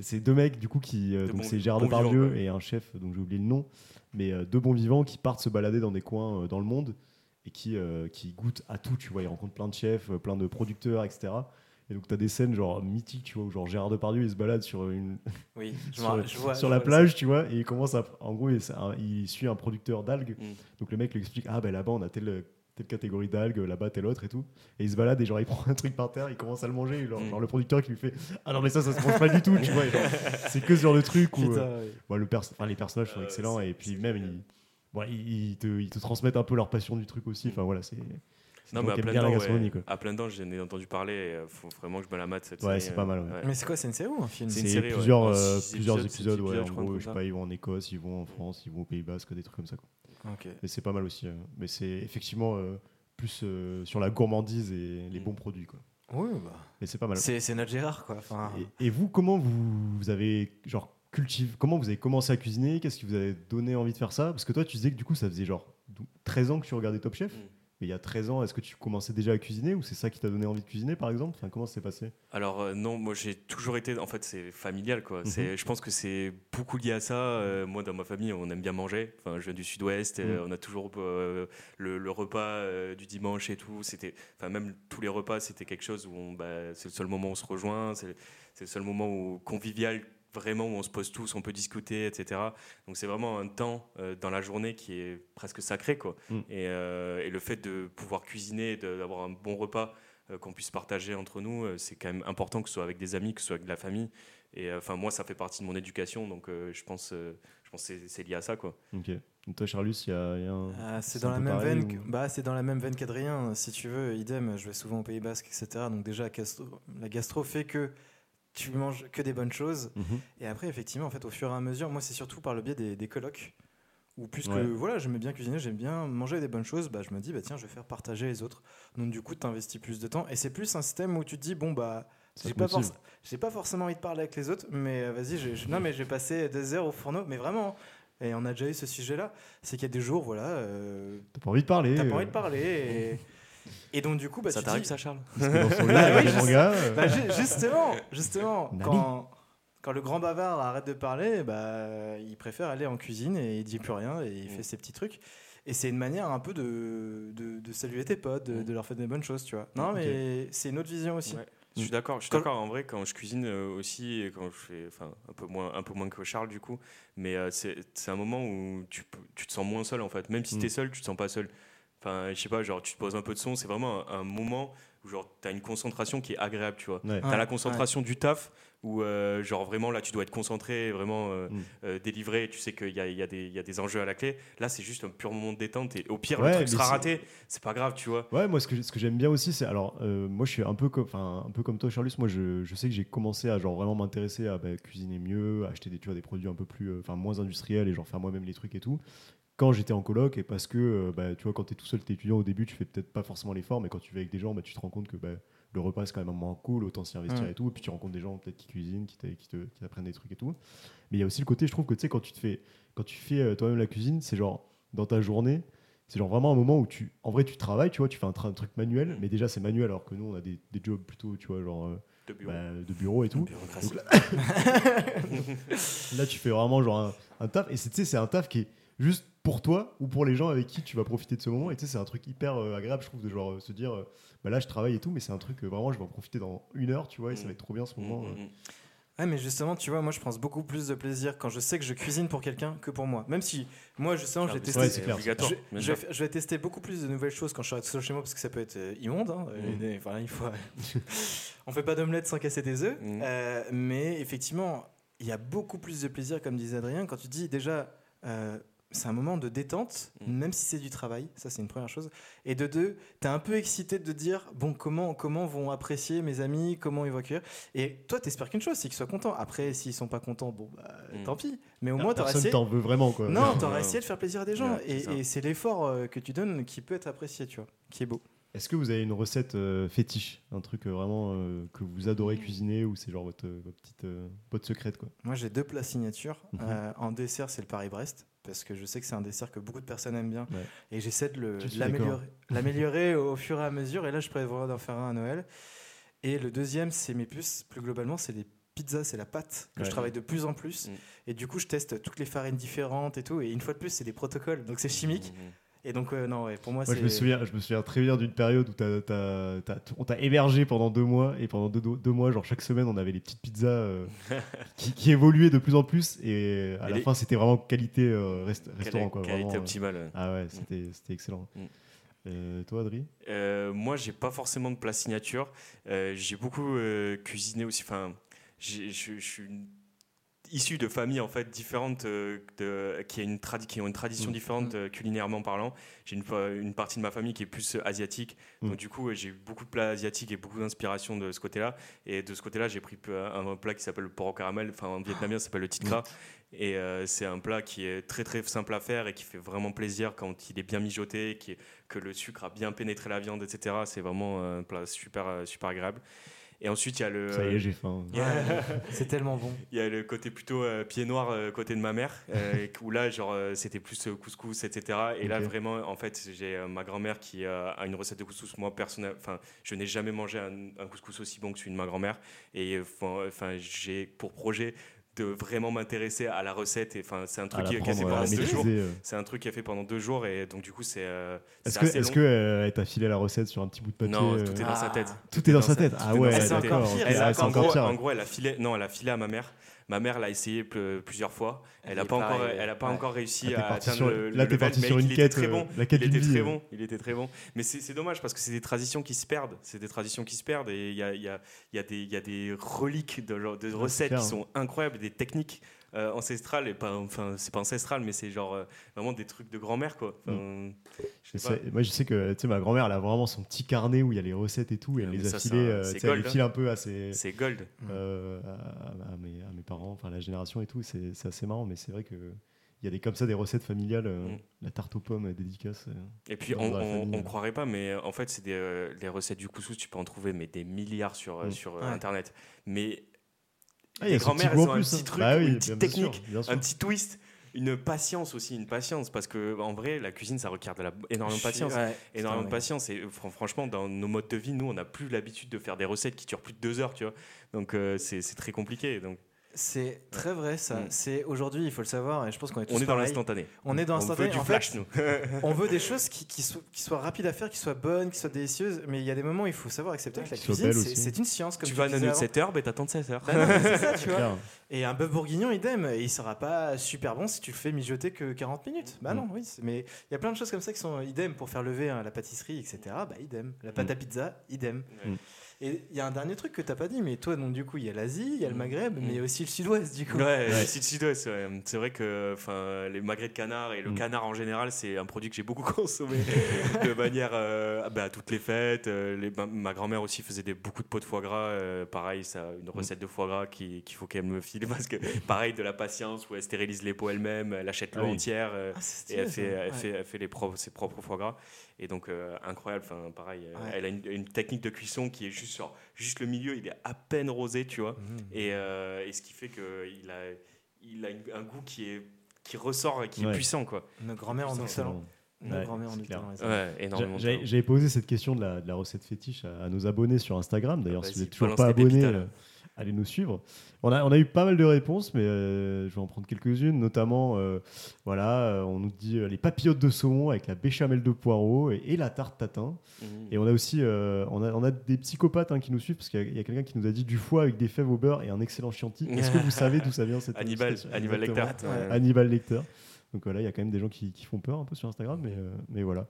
C'est deux mecs, du coup, qui. euh, De donc, c'est Gérard bons Depardieu et un chef, dont j'ai oublié le nom, mais euh, deux bons vivants qui partent se balader dans des coins euh, dans le monde et qui, euh, qui goûtent à tout, tu vois. Ils rencontrent plein de chefs, plein de producteurs, etc. Et donc, tu as des scènes, genre, mythiques, tu vois, où, genre, Gérard Depardieu, il se balade sur une, Oui, *laughs* sur, vois- vois- la plage, tu vois, et il commence à. En gros, il, suit un producteur d'algues. Mm. Donc le mec lui explique Ah, ben là-bas, on a telle, telle catégorie d'algues, là-bas, telle autre et tout. Et il se balade et genre, il *laughs* prend un truc par terre, il commence à le manger. genre, Mm. genre, le producteur qui lui fait Ah non, mais ça, ça se mange pas du tout, tu vois. *laughs* C'est que ce genre de truc où. Euh, ouais. bon, le perso- enfin, les personnages sont Euh, excellents et puis même, ils, bon, ils, te, ils te transmettent un peu leur passion du truc aussi. Enfin voilà, c'est. c'est Non, mais à plein bien la dents, gastronomie, ouais. quoi. À plein dents, j'en ai entendu parler. et, euh, faut vraiment que je me la mate cette Ouais, série, c'est pas mal, ouais. Mais c'est quoi, c'est une série ou un film? C'est ouais. plusieurs, euh, plusieurs épisodes, épisodes, ouais, en gros, je sais pas, ils vont en Écosse, ils vont en France, ils vont au Pays Basque, des trucs comme ça. Quoi. Ok. Mais c'est pas mal aussi. euh. Mais c'est effectivement euh, plus euh, sur la gourmandise et les Mm. bons produits. Quoi. Oui, bah. Mais c'est pas mal. C'est notre Gérard, quoi. Enfin, Et, et vous, comment vous, vous avez genre cultivé, comment vous avez commencé à cuisiner? Qu'est-ce qui vous a donné envie de faire ça? Parce que toi, tu disais que du coup, ça faisait genre dou- 13 ans que tu regardais Top Chef. Mm. Il y a 13 ans, est-ce que tu commençais déjà à cuisiner ou c'est ça qui t'a donné envie de cuisiner, par exemple? Enfin, Comment ça s'est passé? Alors euh, non, moi j'ai toujours été, en fait c'est familial quoi. Mhm. C'est, je pense que c'est beaucoup lié à ça. Euh, moi dans ma famille on aime bien manger. Enfin je viens du Sud-Ouest, euh, Mhm. on a toujours euh, le, le repas du dimanche et tout. C'était, enfin même tous les repas c'était quelque chose où on, bah, c'est le seul moment où on se rejoint, c'est le seul moment où convivial vraiment où on se pose tous, on peut discuter, etc. Donc c'est vraiment un temps euh, dans la journée qui est presque sacré quoi. Mm. Et, euh, et le fait de pouvoir cuisiner, d'avoir un bon repas euh, qu'on puisse partager entre nous, euh, c'est quand même important que ce soit avec des amis, que ce soit avec de la famille. Et euh, enfin moi ça fait partie de mon éducation, donc euh, je pense, euh, je pense que c'est- lié à ça quoi. Ok. Donc toi, Charlus, il y a, il y a un. Ah, c'est dans la même veine. Bah, c'est dans la même veine qu'Adrien. Si tu veux, idem. Je vais souvent au Pays Basque, etc. Donc déjà, gastro- la gastro fait que tu manges que des bonnes choses. Mhm. Et après, effectivement, en fait, au fur et à mesure, moi, c'est surtout par le biais des, des colocs. Ou plus Ouais. voilà, j'aimais bien cuisiner, j'aime bien manger des bonnes choses, bah, je me dis, bah, tiens, je vais faire partager les autres. Donc, du coup, tu investis plus de temps. Et c'est plus un système où tu te dis, bon, bah, j'ai pas, forc- j'ai pas forcément envie de parler avec les autres, mais euh, vas-y, non, mais j'ai passé des heures au fourneau, mais vraiment. Et on a déjà eu ce sujet-là. C'est qu'il y a des jours, voilà, euh, T'as pas envie de parler t'as pas envie de parler. Et, donc, du coup, bah, ça t'arrive dis, ça Charles parce que dans son *laughs* oui, euh, bah, ju- justement, justement, quand, quand le grand bavard arrête de parler, bah, il préfère aller en cuisine et il dit plus rien et il Mm. fait ses petits trucs. Et c'est une manière un peu de, de, de saluer tes potes, de, Mm. de leur faire des bonnes choses, tu vois. Non, mais c'est une autre vision aussi. Ouais. Je suis d'accord, je suis d'accord. En vrai, quand je cuisine euh, aussi, et quand je fais, enfin, un peu moins, un peu moins que Charles du coup, mais euh, c'est c'est un moment où tu, tu te sens moins seul en fait. Même si Mm. tu es seul, tu te sens pas seul. Enfin, je sais pas, genre tu te poses un peu de son. C'est vraiment un, un moment où genre t'as une concentration qui est agréable, tu vois. ouais. T'as Ouais, la concentration du taf où euh, genre vraiment là tu dois être concentré, vraiment euh, Mm. euh, délivré. Tu sais qu'il y a, il y, a des- il y a des enjeux à la clé. Là, c'est juste un pur moment de détente et au pire Ouais, le truc sera c'est- raté. C'est pas grave, tu vois. Ouais, moi ce que, ce que j'aime bien aussi, c'est alors euh, moi je suis un peu comme, enfin un peu comme toi, Charlus. Moi je, je sais que j'ai commencé à genre vraiment m'intéresser à bah, cuisiner mieux, à acheter des, tu vois, des produits un peu plus, euh, enfin moins industriels et genre faire moi-même les trucs et tout. Quand j'étais en coloc et parce que euh, bah, tu vois quand t'es tout seul, t'es étudiant au début, tu fais peut-être pas forcément l'effort, mais quand tu vas avec des gens, bah, tu te rends compte que bah, le repas c'est quand même un moment cool, autant s'y investir Mm. et tout. Et puis tu rencontres des gens peut-être qui cuisinent, qui qui te- qui t'apprennent des trucs et tout. Mais il y a aussi le côté, je trouve que tu sais quand tu te fais, quand tu fais euh, toi-même la cuisine, c'est genre dans ta journée, c'est genre vraiment un moment où tu, en vrai, tu travailles, tu vois, tu fais un, truc manuel, mais déjà c'est manuel alors que nous on a des, des jobs plutôt, tu vois, genre euh, De bureau. bah, de bureau et tout. Donc *laughs* Là, tu fais vraiment genre un, un taf. Et tu c'est un taf qui est juste pour toi ou pour les gens avec qui tu vas profiter de ce moment. Et tu sais, c'est un truc hyper euh, agréable, je trouve, de genre euh, se dire, euh, bah là, je travaille et tout, mais c'est un truc vraiment, je vais en profiter dans une heure, tu vois, et ça Mm. va être trop bien ce moment. Mm, euh. mm, mm. Ouais, mais justement, tu vois, moi je pense beaucoup plus de plaisir quand je sais que je cuisine pour quelqu'un que pour moi. Même si moi, justement, j'ai testé. Clair. Je, vais, je vais tester beaucoup plus de nouvelles choses quand je serai seul chez moi parce que ça peut être immonde. hein. Mm. Et, voilà, il faut, *laughs* on fait pas d'omelette sans casser des œufs. Mais effectivement, il y a beaucoup plus de plaisir, comme disait Adrien, quand tu dis déjà, euh, c'est un moment de détente, Mm. même si c'est du travail. Ça, c'est une première chose. Et de deux, tu es un peu excité de dire, bon, comment, comment vont apprécier mes amis, comment ils vont accueillir? Et toi, tu espères qu'une chose, c'est qu'ils soient contents. Après, s'ils sont pas contents, bon, bah, Mm. tant pis. Mais au moins, tu Personne essayé. t'en veut vraiment, quoi. Non, t'auras essayé de faire plaisir à des gens. Ouais, et c'est l'effort euh, que tu donnes qui peut être apprécié, tu vois, qui est beau. Est-ce que vous avez une recette euh, fétiche? Un truc euh, vraiment euh, que vous adorez Mm. cuisiner ou c'est genre votre, votre petite euh, botte secrète, quoi? Moi, j'ai deux plats signature. Mhm. Euh, en dessert, c'est le Paris-Brest, parce que je sais que c'est un dessert que beaucoup de personnes aiment bien. Ouais. Et j'essaie de l'améliorer *laughs* au fur et à mesure. Et là, je prévois d'en faire un à Noël. Et le deuxième, c'est mes puces. Plus globalement, c'est les pizzas, c'est la pâte que Ouais. je travaille de plus en plus. Mm. Et du coup, je teste toutes les farines différentes et tout. Et une fois de plus, c'est des protocoles. Donc, c'est chimique. Mm, mm. Et donc, euh, non, ouais, pour moi, Moi, c'est. je me souviens, je me souviens très bien d'une période où t'as- t'as- t'as- on t'a hébergé pendant deux mois et pendant deux, deux mois, genre chaque semaine, on avait les petites pizzas euh, *laughs* qui, qui évoluaient de plus en plus et à Et la les- fin, c'était vraiment qualité euh, rest- restaurant, quoi. Qualité vraiment, euh. optimale. Ah ouais, c'était c'était excellent. Mm. Euh, toi, Adri? Euh, moi, j'ai pas forcément de plat signature. Euh, j'ai beaucoup euh, cuisiné aussi. Enfin, je suis issu de familles en fait différentes euh, de, qui, a une tradi- qui ont une tradition Mm. différente euh, culinairement parlant. J'ai une, fa- une partie de ma famille qui est plus euh, asiatique. Mm. Donc du coup, euh, j'ai eu beaucoup de plats asiatiques et beaucoup d'inspiration de ce côté-là. Et de ce côté-là, j'ai pris un, un plat qui s'appelle le porc au caramel. Enfin, en vietnamien, ça s'appelle le tikra. Et euh, c'est un plat qui est très très simple à faire et qui fait vraiment plaisir quand il est bien mijoté, qui que le sucre a bien pénétré la viande, etc. C'est vraiment un plat super, euh, super agréable. Et ensuite, il y a le... Ça y est, j'ai faim. *laughs* C'est tellement bon. il y a le côté plutôt euh, pied noir euh, côté de ma mère, euh, *laughs* où là, genre, euh, c'était plus couscous, etc. Et là, vraiment, en fait, j'ai euh, ma grand-mère qui euh, a une recette de couscous. Moi, personnel, enfin, je n'ai jamais mangé un, un couscous aussi bon que celui de ma grand-mère. Et enfin, j'ai pour projet de vraiment m'intéresser à la recette. Et enfin, c'est un truc qui, a fait pendant deux jours. C'est un truc qui a fait pendant deux jours. Et donc, du coup, c'est. euh, Est-ce que, est-ce que euh, elle t'a filé la recette sur un petit bout de papier Non, euh, tout est dans sa tête. Tout est dans sa tête. Ah ouais, d'accord. En gros, elle a filé, non, elle a filé à ma mère. Ma mère l'a essayé plusieurs fois. Elle n'a pas encore, pareille, elle a pas ouais. encore réussi Là, à atteindre sur- le, là, le parti sur une il était quête, très euh, bon. la quête il était vie, très euh. bon. Il était très bon. Mais c'est dommage parce que c'est des traditions qui se perdent. C'est des traditions qui se perdent et il y a, il y, a, il y, a des- il y a des reliques de, recettes qui hein. sont incroyables, des techniques euh, ancestrales et pas, enfin, c'est pas ancestral, mais c'est genre euh, vraiment des trucs de grand-mère quoi. Enfin, Je je sais pas. sais- moi, je sais que tu sais, ma grand-mère, elle a vraiment son petit carnet où il y a les recettes et tout, et elle mais les a filées, c'est un- euh, elle les file peu à, ses, C'est gold. euh, à, à mes, à mes parents, enfin la génération et tout. C'est c'est assez marrant, mais c'est vrai que il y a des comme ça des recettes familiales, euh, Mm. la tarte aux pommes dédicace. euh. Et puis, on, on, on croirait pas, mais en fait, c'est des euh, les recettes du couscous, tu peux en trouver mais des milliards sur, Mm. sur Ouais. Internet. Mais Ah, les grand-mères, goût elles en ont un plus, petit hein. truc, Bah oui, une petite technique, sûr. un petit twist, une patience aussi, une patience, parce que en vrai, la cuisine, ça requiert de la, énormément de patience. ouais, Énormément putain, de patience et fran- franchement dans nos modes de vie nous on n'a plus l'habitude de faire des recettes qui durent plus de deux heures tu vois donc euh, c'est c'est très compliqué donc C'est très vrai ça. Mm. C'est aujourd'hui, il faut le savoir, et je pense qu'on est tous on est dans l'instantané On est dans on veut l'instantané. du En flash fait, nous *laughs* on veut des *laughs* choses qui, qui, soient, qui soient rapides à faire, qui soient bonnes, qui soient délicieuses, mais il y a des moments où il faut savoir accepter que la cuisine, c'est une science. Comme tu tu vas à de avant. 7 heures ben t'attends de 7 heures Bah mais c'est ça, tu *laughs* vois. Et un bœuf bourguignon, idem. Et il sera pas super bon si tu le fais mijoter que 40 minutes. Bah Mm. non, oui. Mais il y a plein de choses comme ça qui sont idem pour faire lever hein, la pâtisserie, etc. Bah idem. La pâte Mm. à pizza, idem. Mm. Et il y a un dernier truc que t'as pas dit, mais toi, donc du coup, il y a l'Asie, il y a le Mm. Maghreb, Mm. mais il y a aussi le Sud-Ouest, du coup. Ouais, Ouais. le sud sud-ouest, ouais. c'est vrai que enfin les magrets de canard et le Mm. canard en général, c'est un produit que j'ai beaucoup *laughs* consommé de *laughs* manière euh, bah, à toutes les fêtes. euh, les- ma, ma grand-mère aussi faisait des, beaucoup de pots de foie gras. euh, pareil, ça, une recette de foie gras qui- qu'il faut qu'elle me file *laughs* parce que pareil de la patience où elle stérilise les pots elle-même, elle achète Ah l'eau oui. entière. euh, Ah, et elle fait, elle, fait, elle fait les propres, ses propres foie gras. Et donc, euh, incroyable. Enfin, pareil, euh, Ouais. elle a une, une technique de cuisson qui est juste sur juste le milieu, il est à peine rosé, tu vois. Et, euh, et ce qui fait qu'il a, il a une- un goût qui, est, qui ressort et qui Ouais. est puissant, quoi. Nos grand-mères en excellent. Nos Ouais, Ouais, J'avais posé cette question de la, de la recette fétiche à, à nos abonnés sur Instagram. D'ailleurs, Ah, si vous n'êtes toujours pas abonnés, euh, allez nous suivre. On a, on a eu pas mal de réponses, mais euh, je vais en prendre quelques-unes. Notamment, euh, voilà, euh, on nous dit euh, les papillotes de saumon avec la béchamel de poireaux et, et la tarte tatin. Mhm. Et on a aussi euh, on a, on a des psychopathes hein, qui nous suivent parce qu'il y a, quelqu'un qui nous a dit du foie avec des fèves au beurre et un excellent chianti. Est-ce que vous *laughs* savez d'où ça vient cette Hannibal, Hannibal. Lecter. Ouais. Hannibal Lecter. Donc voilà, il y a quand même des gens qui, qui font peur un peu sur Instagram, mais, euh, mais voilà.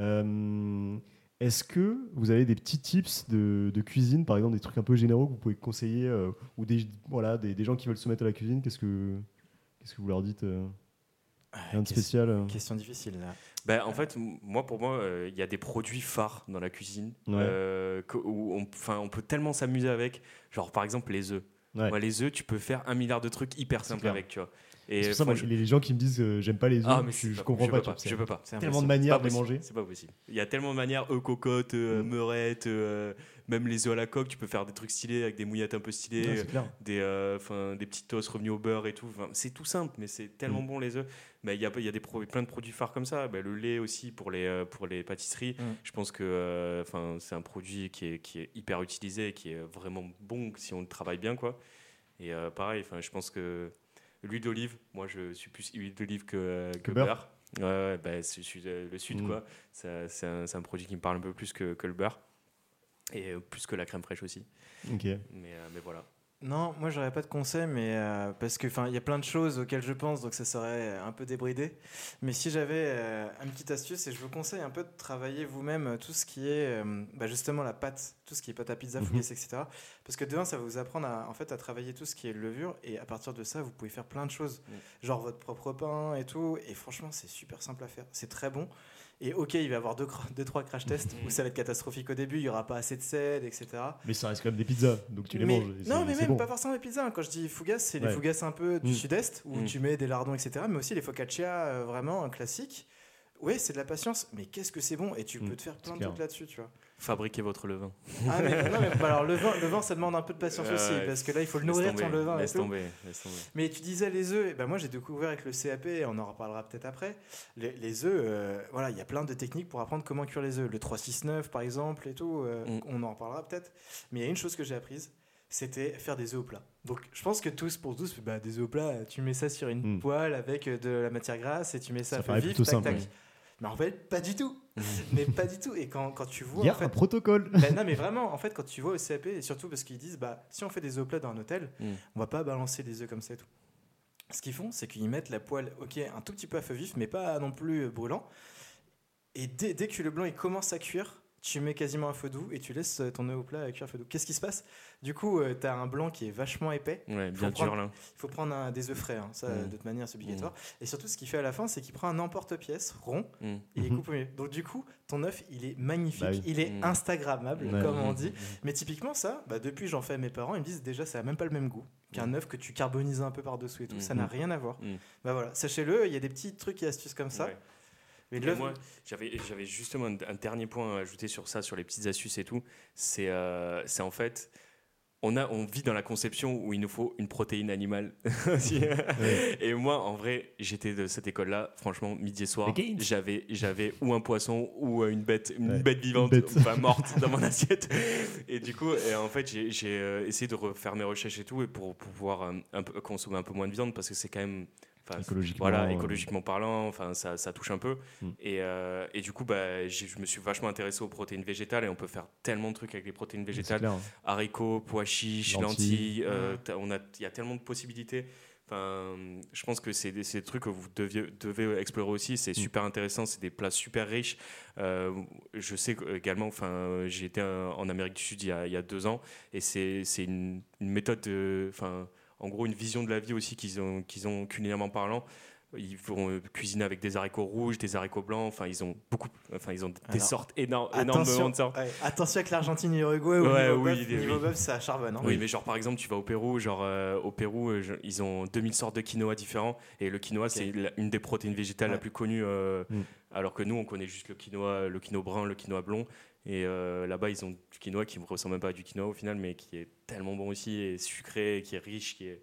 Euh, Est-ce que vous avez des petits tips de, de cuisine, par exemple des trucs un peu généraux que vous pouvez conseiller, euh, ou des, voilà, des, des gens qui veulent se mettre à la cuisine, qu'est-ce que, qu'est-ce que vous leur dites euh, Rien de Question- spécial euh Question difficile là. Ben, en fait, moi, pour moi, euh, il y a des produits phares dans la cuisine Ouais. euh, où on, on peut tellement s'amuser avec. Genre, par exemple, les œufs. Ouais. Moi, les œufs, tu peux faire un milliard de trucs hyper simples avec, tu vois. Et C'est ça, moi, les gens qui me disent euh, j'aime pas les œufs, ah, mais je, pas- comprends je pas. peux pas. Je peux pas. C'est tellement de manières de les manger. C'est pas possible. Il y a tellement de manières, œufs cocottes, euh, Mm. meurettes, euh, même les œufs à la coque, tu peux faire des trucs stylés avec des mouillettes un peu stylées, des, euh, 'fin, des petites toasts revenus au beurre et tout. Enfin, c'est tout simple, mais c'est tellement Mm. bon les œufs. Mais il y a, y a des pro- plein de produits phares comme ça. Ben, le lait aussi pour les, euh, pour les pâtisseries. Mm. Je pense que euh, 'fin, c'est un produit qui est, qui est hyper utilisé et qui est vraiment bon si on le travaille bien. Quoi. Et pareil, je pense que l'huile d'olive, moi je suis plus huile d'olive que, euh, que, Que beurre. beurre. Ouais, ben, c'est- je suis euh, le sud, Mm. quoi. Ça- C'est un, produit qui me parle un peu plus que, que le beurre. Et euh, plus que la crème fraîche aussi. Mais, mais voilà. Non, moi j'aurais pas de conseil, mais euh, parce que enfin il y a plein de choses auxquelles je pense, donc ça serait un peu débridé. Mais si j'avais euh, une petite astuce, et je vous conseille un peu de travailler vous-même euh, tout ce qui est euh, bah, justement la pâte, tout ce qui est pâte à pizza, fougasse, etc. Parce que demain ça va vous apprendre à, en fait à travailler tout ce qui est levure, et à partir de ça vous pouvez faire plein de choses, Mm. genre votre propre pain et tout. Et franchement c'est super simple à faire, c'est très bon. Et ok, il va y avoir deux, deux trois crash tests Mhm. où ça va être catastrophique au début, il y aura pas assez de sel, etc. Mais ça reste quand même des pizzas, donc tu les Mais- manges. Non, mais même bon. pas forcément les pizzas. hein. Quand je dis fougasse, c'est les fougasses un peu du Mm. sud-est où Mm. tu mets des lardons, etc. Mais aussi les focaccia, euh, vraiment un classique. Oui, c'est de la patience, mais qu'est-ce que c'est bon Et tu Mm, peux te faire plein de trucs là-dessus, tu vois. Fabriquez votre levain. Ah, mais, non, mais bah, alors le vin, le vin, ça demande un peu de patience Ouais, aussi, ouais. parce que là, il faut le nourrir tomber, ton levain. et Laisse tout. tomber, laisse tomber. Mais tu disais les œufs, et ben moi j'ai découvert avec le CAP, et on en reparlera peut-être après. Les, les œufs, euh, voilà, il y a plein de techniques pour apprendre comment cuire les œufs. Le 369 par exemple, et tout, euh, Mm. on en reparlera peut-être. Mais il y a une chose que j'ai apprise, c'était faire des œufs au plat. Donc je pense que tous pour tous, bah, des œufs au plat, tu mets ça sur une Mm. poêle avec euh, de la matière grasse et tu mets ça, Ça à feu paraît vif, tac, simple, tac. Mais en fait, pas du tout. *laughs* mais pas du tout. Et quand, quand tu vois. Il y a en fait, un protocole. *laughs* ben non, mais vraiment, en fait, quand tu vois au CAP, et surtout parce qu'ils disent, bah, si on fait des œufs plats dans un hôtel, Mm. on va pas balancer des œufs comme ça et tout. Ce qu'ils font, c'est qu'ils mettent la poêle, ok, un tout petit peu à feu vif, mais pas non plus brûlant. Et dès, dès que le blanc il commence à cuire, tu mets quasiment un feu doux et tu laisses euh, ton œuf au plat à cuire à feu doux. Qu'est-ce qui se passe? Du coup, tu as un blanc qui est vachement épais. Ouais, bien prendre- dur là. Il faut prendre un- des œufs frais, hein. ça, Mm. de toute manière, c'est obligatoire. Et surtout, ce qu'il fait à la fin, c'est qu'il prend un emporte-pièce rond Mm. et il Mhm. coupe au milieu. Donc, du coup, ton œuf, il est magnifique, Bah oui. il est Mm. Instagrammable, Ouais. comme on Mm. dit. Mais typiquement, ça, bah, depuis j'en fais à mes parents, ils me disent déjà, ça n'a même pas le même goût qu'un œuf que tu carbonises un peu par-dessous et tout. Ça n'a rien à voir. Mm. Bah voilà, sachez-le, il y a des petits trucs et astuces comme ça. Ouais. Mais l'œuf, moi, j'avais, j'avais justement un, un dernier point à ajouter sur ça, sur les petites astuces et tout. C'est, euh, c'est en fait, on, a, on vit dans la conception où il nous faut une protéine animale. *laughs* Et moi, en vrai, j'étais de cette école-là. Franchement, midi et soir, j'avais, j'avais ou un poisson ou euh, une bête, une Ouais, bête vivante, une bête. enfin morte dans mon *laughs* assiette. Et du coup, et en fait, j'ai, j'ai, euh, essayé de refaire mes recherches et tout, et pour pouvoir un peu, consommer un peu moins de viande parce que c'est quand même. Enfin, Écologiquement, voilà, euh, écologiquement parlant, enfin ça, ça touche un peu. Mm. Et, euh, et du coup, bah, je me suis vachement intéressé aux protéines végétales et on peut faire tellement de trucs avec les protéines végétales. clair. Haricots, pois chiches, Lentilles. lentilles, euh, on a, il y a tellement de possibilités. Enfin, je pense que c'est des, des trucs que vous deviez, devez explorer aussi. C'est Mm. super intéressant, c'est des plats super riches. Euh, je sais également, enfin, j'ai été en Amérique du Sud il y a, il y a deux ans et c'est une, une méthode, de- enfin, en gros, une vision de la vie aussi qu'ils ont, qu'ils ont culinairement parlant. Ils vont euh, cuisiner avec des haricots rouges, des haricots blancs. Enfin, ils ont beaucoup, enfin, ils ont des Alors, sortes énormes, attention, sortes. ouais, attention avec l'Argentine et l'Uruguay, Ouais, niveau, oui, bœuf, oui, niveau oui. bœuf, ça charbonne. hein. Oui, mais genre par exemple, tu vas au Pérou, genre euh, au Pérou, euh, ils ont 2000 sortes de quinoa différents et le quinoa c'est la- une des protéines végétales la Ouais. plus connue, euh, Mm. alors que nous on connaît juste le quinoa, le quinoa brun, le quinoa blond et euh, là-bas ils ont du quinoa qui ne ressemble même pas à du quinoa au final, mais qui est tellement bon aussi et sucré, qui est riche, qui est,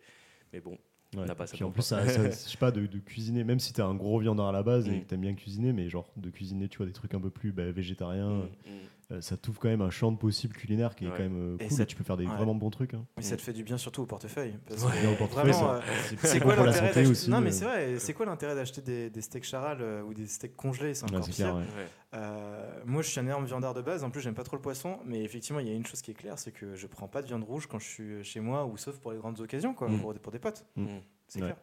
mais bon. Ouais. Là-bas, ça Puis en plus, ça, pas. ça- *laughs* je sais pas, de, de cuisiner, même si t'es un gros viandard à la base et Mm. que t'aimes bien cuisiner, mais genre de cuisiner, tu vois, des trucs un peu plus bah, végétariens, Mm, mm. Euh, ça t'ouvre quand même un champ de possibles culinaires qui est Ouais. quand même euh, Et cool ça- et tu peux faire des ouais. vraiment bons trucs. hein. Mais ça te fait du bien surtout au portefeuille. Parce Ouais. que portefeuille, ça- euh, c'est c'est bon quoi pour la l'intérêt aussi. Non, mais euh. c'est vrai. C'est quoi l'intérêt d'acheter des, des steaks charal euh, ou des steaks congelés? C'est encore c'est pire. clair, ouais. Ouais. Euh, moi, je suis un énorme viandard de base. En plus, j'aime pas trop le poisson. Mais effectivement, il y a une chose qui est claire, c'est que je prends pas de viande rouge quand je suis chez moi ou sauf pour les grandes occasions, quoi, Mm. pour, pour des potes. Mm. C'est Ouais. clair.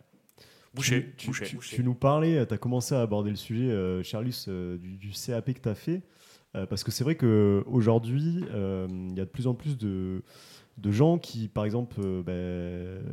Boucher, tu, boucher. tu- boucher. tu nous parlais, tu as commencé à aborder le sujet, euh, Charlus, euh, du, du CAP que tu as fait. Euh, parce que c'est vrai qu'aujourd'hui, il y a de plus en plus de, gens qui, par exemple, euh, ben,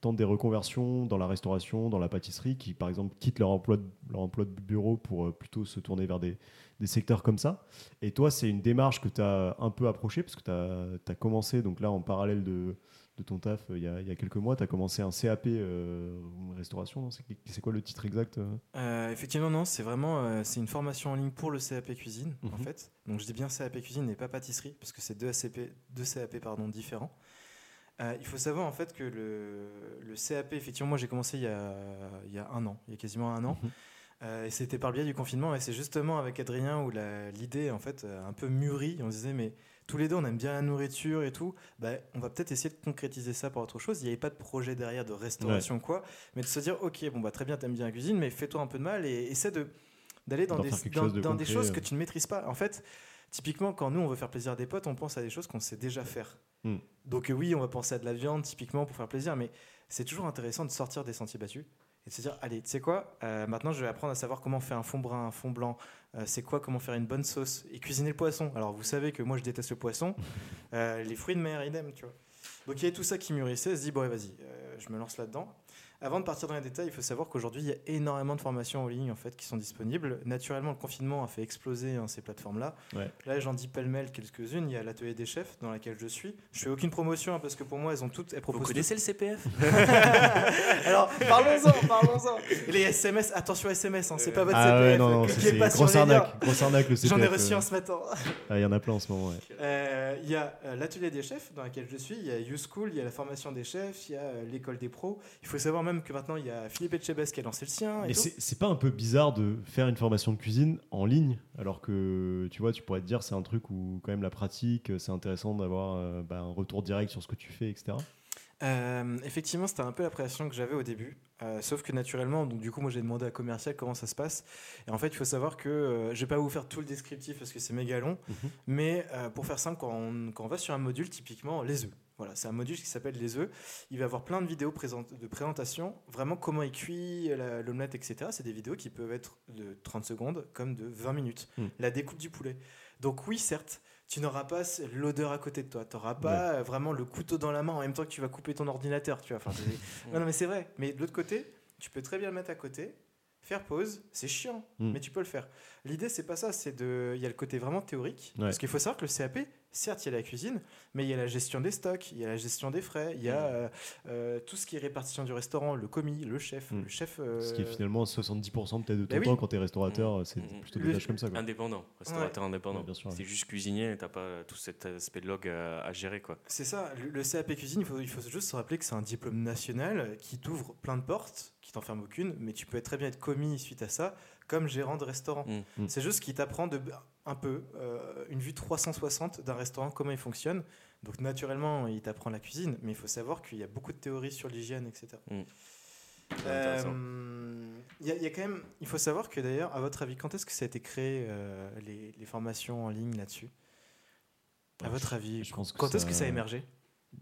tentent des reconversions dans la restauration, dans la pâtisserie, qui, par exemple, quittent leur emploi de, bureau pour euh, plutôt se tourner vers des secteurs comme ça. Et toi, c'est une démarche que tu as un peu approchée, parce que tu as, commencé, donc là, en parallèle de, de ton taf, euh, il y, a, il y a quelques mois, tu as commencé un CAP euh, restauration. C'est quoi le titre exact euh? Effectivement, non, c'est vraiment c'est une formation en ligne pour le CAP cuisine, en Mhm. fait. Donc, je dis bien CAP cuisine et pas pâtisserie, parce que c'est deux, ACP, deux CAP pardon, différents. Euh, il faut savoir en fait que le, le CAP, effectivement, moi j'ai commencé il y, a, il y a un an, il y a quasiment un an. Mhm. Euh, et c'était par le biais du confinement, et c'est justement avec Adrien où la- l'idée en fait a un peu mûri. On se disait, mais tous les deux on aime bien la nourriture et tout, bah, on va peut-être essayer de concrétiser ça par autre chose. Il n'y avait pas de projet derrière de restauration quoi, mais de se dire, ok, bon bah très bien, t'aimes bien la cuisine, mais fais-toi un peu de mal et essaie de d'aller dans, des, dans, chose de dans des choses euh. que tu ne maîtrises pas. En fait, typiquement, quand nous on veut faire plaisir à des potes, on pense à des choses qu'on sait déjà faire. Mm. Donc euh, oui, on va penser à de la viande typiquement pour faire plaisir, mais c'est toujours intéressant de sortir des sentiers battus et de se dire, allez, tu sais quoi, euh, maintenant je vais apprendre à savoir comment faire un fond brun, un fond blanc, euh, c'est quoi, comment faire une bonne sauce et cuisiner le poisson. Alors vous savez que moi je déteste le poisson, euh, les fruits de mer, idem, tu vois. Donc il y avait tout ça qui mûrissait, elle se dit, bon, vas-y, je me lance là-dedans. Avant de partir dans les détails, il faut savoir qu'aujourd'hui, il y a énormément de formations en ligne en fait, qui sont disponibles. Naturellement, le confinement a fait exploser hein, ces plateformes-là. Ouais. Là, j'en dis pêle-mêle quelques-unes. Il y a l'atelier des chefs dans laquelle je suis. Je fais aucune promotion hein, parce que pour moi, elles ont toutes. Elles Vous proposent connaissez le CPF *laughs* Alors, parlons-en, parlons-en. Et Les SMS, attention SMS, hein, c'est pas votre Ah CPF. ouais, non, c'est pas grosse arnaque, grosse arnaque le CPF. J'en ai reçu euh. un ce matin. Ah, Il y en a plein en ce moment, ouais. Euh, Il y a euh, l'atelier des chefs dans laquelle je suis, il y a YouSchool, il y a la formation des chefs, il y a euh, l'école des pros. Il faut savoir même que maintenant il y a Philippe Etchebest qui a lancé le sien. et Mais c'est pas un peu bizarre de faire une formation de cuisine en ligne alors que tu vois, tu pourrais te dire c'est un truc où quand même la pratique, c'est intéressant d'avoir euh, bah, un retour direct sur ce que tu fais, etc. Euh, effectivement, c'était un peu l'appréhension que j'avais au début. Euh, sauf que naturellement, donc du coup, moi j'ai demandé à commercial comment ça se passe. Et en fait, il faut savoir que euh, je vais pas vous faire tout le descriptif parce que c'est méga long. Mhm. Mais pour faire simple, quand on, quand on va sur un module, typiquement les œufs. Voilà, c'est un module qui s'appelle les œufs. Il va avoir plein de vidéos de présentation, vraiment comment il cuit l'omelette, etc. C'est des vidéos qui peuvent être de 30 secondes comme de 20 minutes. Mm. La découpe du poulet. Donc oui, certes, tu n'auras pas l'odeur à côté de toi. Tu n'auras pas vraiment le couteau dans la main en même temps que tu vas couper ton ordinateur. Tu vois. Enfin, *laughs* non, non, mais c'est vrai. Mais de l'autre côté, tu peux très bien le mettre à côté, faire pause. C'est chiant, Mm. mais tu peux le faire. L'idée, c'est pas ça. C'est de. Il y a le côté vraiment théorique. Ouais. Parce qu'il faut savoir que le CAP, certes, il y a la cuisine, mais il y a la gestion des stocks, il y a la gestion des frais, il y a Mm. euh, euh, tout ce qui est répartition du restaurant, le commis, le chef, Mm. le chef. euh, Ce qui est finalement 70% peut-être de ton bah oui. temps quand t'es restaurateur, c'est Mhm. plutôt Le- des tâches comme ça. Quoi. Indépendant, restaurateur indépendant. Ouais, bien sûr, ouais. C'est juste cuisinier t'as pas tout cet aspect de log à, à gérer quoi. C'est ça, le, le CAP cuisine, il faut, il faut juste se rappeler que c'est un diplôme national qui t'ouvre plein de portes, qui t'enferme aucune, mais tu peux très bien être commis suite à ça, comme gérant de restaurant. Mm. Mm. C'est juste qu'il t'apprend de, un peu euh, une vue 360 d'un restaurant, comment il fonctionne. Donc naturellement, il t'apprend la cuisine, mais il faut savoir qu'il y a beaucoup de théories sur l'hygiène, etc. Mm. Intéressant. Euh, Il y, a- il y a quand même, il faut savoir que d'ailleurs, à votre avis, quand est-ce que ça a été créé euh, les, les formations en ligne là-dessus? À Ouais, votre je- avis, je pense que quand est-ce que ça a émergé?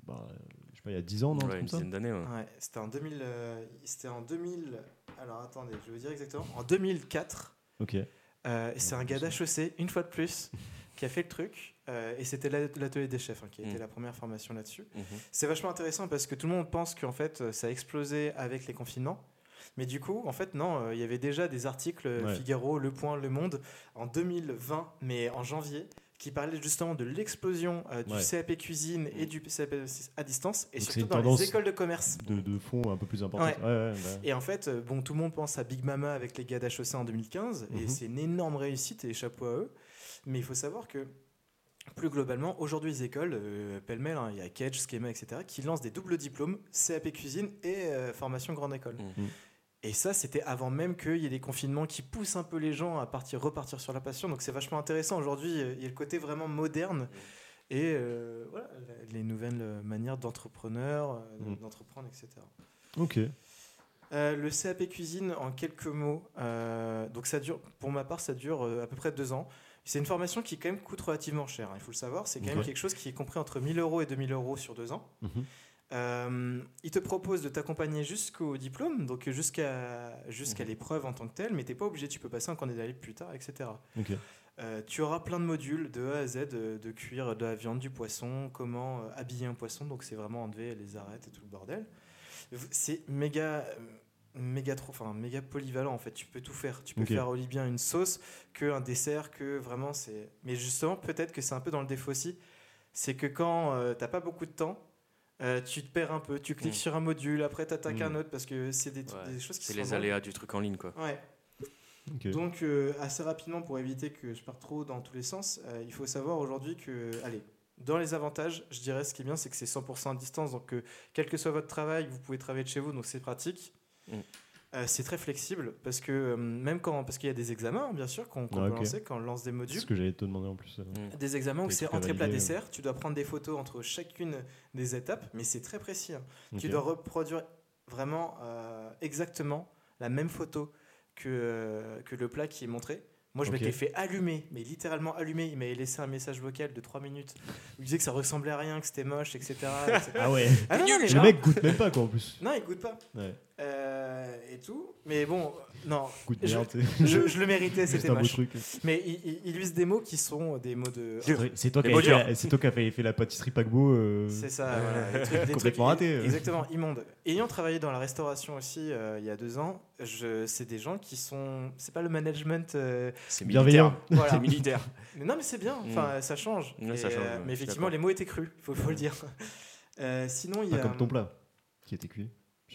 Bah, je sais pas, il y a 10 ans, non Ouais, une dizaine d'années. ouais. Ouais, c'était en 2000. euh, c'était en 2000. Alors attendez, je vais vous dire exactement. En 2004. Ok. Euh, c'est un gars d'HEC, une fois de plus, *laughs* qui a fait le truc. euh, et c'était l'at- l'atelier des chefs hein, qui a été Mm. la première formation là-dessus. Mhm. C'est vachement intéressant parce que tout le monde pense qu'en fait euh, ça a explosé avec les confinements. Mais du coup, en fait, non, euh, il y avait déjà des articles Ouais. Figaro, Le Point, Le Monde en 2020, mais en janvier, qui parlaient justement de l'explosion euh, du Ouais. CAP cuisine et du CAP à distance, et Donc surtout dans les écoles de commerce. De, de fond un peu plus important. Ouais. Ouais, ouais, bah. Et en fait, euh, bon, tout le monde pense à Big Mama avec les gars d'HEC en 2015, et Mhm. c'est une énorme réussite et chapeau à eux. Mais il faut savoir que plus globalement, aujourd'hui, les écoles, euh, pêle-mêle, hein, il y a Kedge, Schema, etc., qui lancent des doubles diplômes, CAP cuisine et euh, formation grande école. Mm. Et ça, c'était avant même qu'il y ait des confinements qui poussent un peu les gens à partir, repartir sur la passion. Donc c'est vachement intéressant. Aujourd'hui, euh, il y a le côté vraiment moderne et euh, voilà, les nouvelles manières d'entrepreneurs, euh, Mm. d'entreprendre, etc. Ok. Euh, le CAP cuisine, en quelques mots, euh, donc ça dure, pour ma part, ça dure euh, à peu près deux ans. C'est une formation qui quand même coûte relativement cher, hein, il faut le savoir. C'est quand même Ouais. quelque chose qui est compris entre 1000 euros et 2000 euros sur deux ans. Mhm. Euh, il te propose de t'accompagner jusqu'au diplôme, donc jusqu'à jusqu'à Mhm. l'épreuve en tant que telle, mais t'es pas obligé, tu peux passer en candidat libre plus tard, etc. Euh, tu auras plein de modules de A à Z, de, de cuire de la viande, du poisson, comment euh, habiller un poisson, donc c'est vraiment enlever les arêtes et tout le bordel. C'est méga, méga trop, enfin méga polyvalent en fait. Tu peux tout faire. Tu peux faire aussi bien une sauce que un dessert, que vraiment c'est. Mais justement, peut-être que c'est un peu dans le défaut aussi, c'est que quand t'as pas beaucoup de temps. Euh, tu te perds un peu, tu cliques Mm. sur un module, après t'attaques Mm. un autre parce que c'est des, Ouais, des choses qui C'est sont les drôles. aléas du truc en ligne, quoi. Ouais. Donc, euh, assez rapidement, pour éviter que je parte trop dans tous les sens, euh, il faut savoir aujourd'hui que, allez, dans les avantages, je dirais ce qui est bien, c'est que c'est 100% à distance. Donc, euh, quel que soit votre travail, vous pouvez travailler de chez vous, donc c'est pratique. Mm. Euh, c'est très flexible parce que euh, même quand parce qu'il y a des examens bien sûr qu'on qu'on Ah, peut lancer quand on lance des C'est modules ce que j'allais te demander en plus. euh. Mm. des examens où c'est entrée plat dessert tu dois prendre des photos entre chacune des étapes mais c'est très précis hein. tu dois reproduire vraiment euh, exactement la même photo que, euh, que le plat qui est montré. Moi, je m'étais fait allumer, mais littéralement allumer. Il m'avait laissé un message vocal de 3 minutes. Il disait que ça ressemblait à rien, que c'était moche, etc. etc. Ah ouais. Ah non, non, mais Le mec goûte même pas quoi en plus. Non, il goûte pas. Ouais. Euh, et tout. Mais bon, non, Je- je, je le méritais, *laughs* c'était un beau moche. truc. Mais il, il, il use des mots qui sont des mots de. C'est toi qui as fait, la pâtisserie paquebot. euh, C'est ça, voilà, des *laughs* trucs- des Complètement trucs- raté, euh. Exactement, immonde. Ayant travaillé dans la restauration aussi euh, il y a deux ans, je, c'est des gens qui sont. C'est pas le management. euh, C'est Bienveillant. militaire. Voilà. C'est militaire. *laughs* mais non, mais c'est bien, enfin, ça change. Ouais, Et, ça change, euh, ouais, mais effectivement, les mots étaient crus, il faut, faut le dire. Euh, sinon, il y pas a. comme ton plat qui était cuit.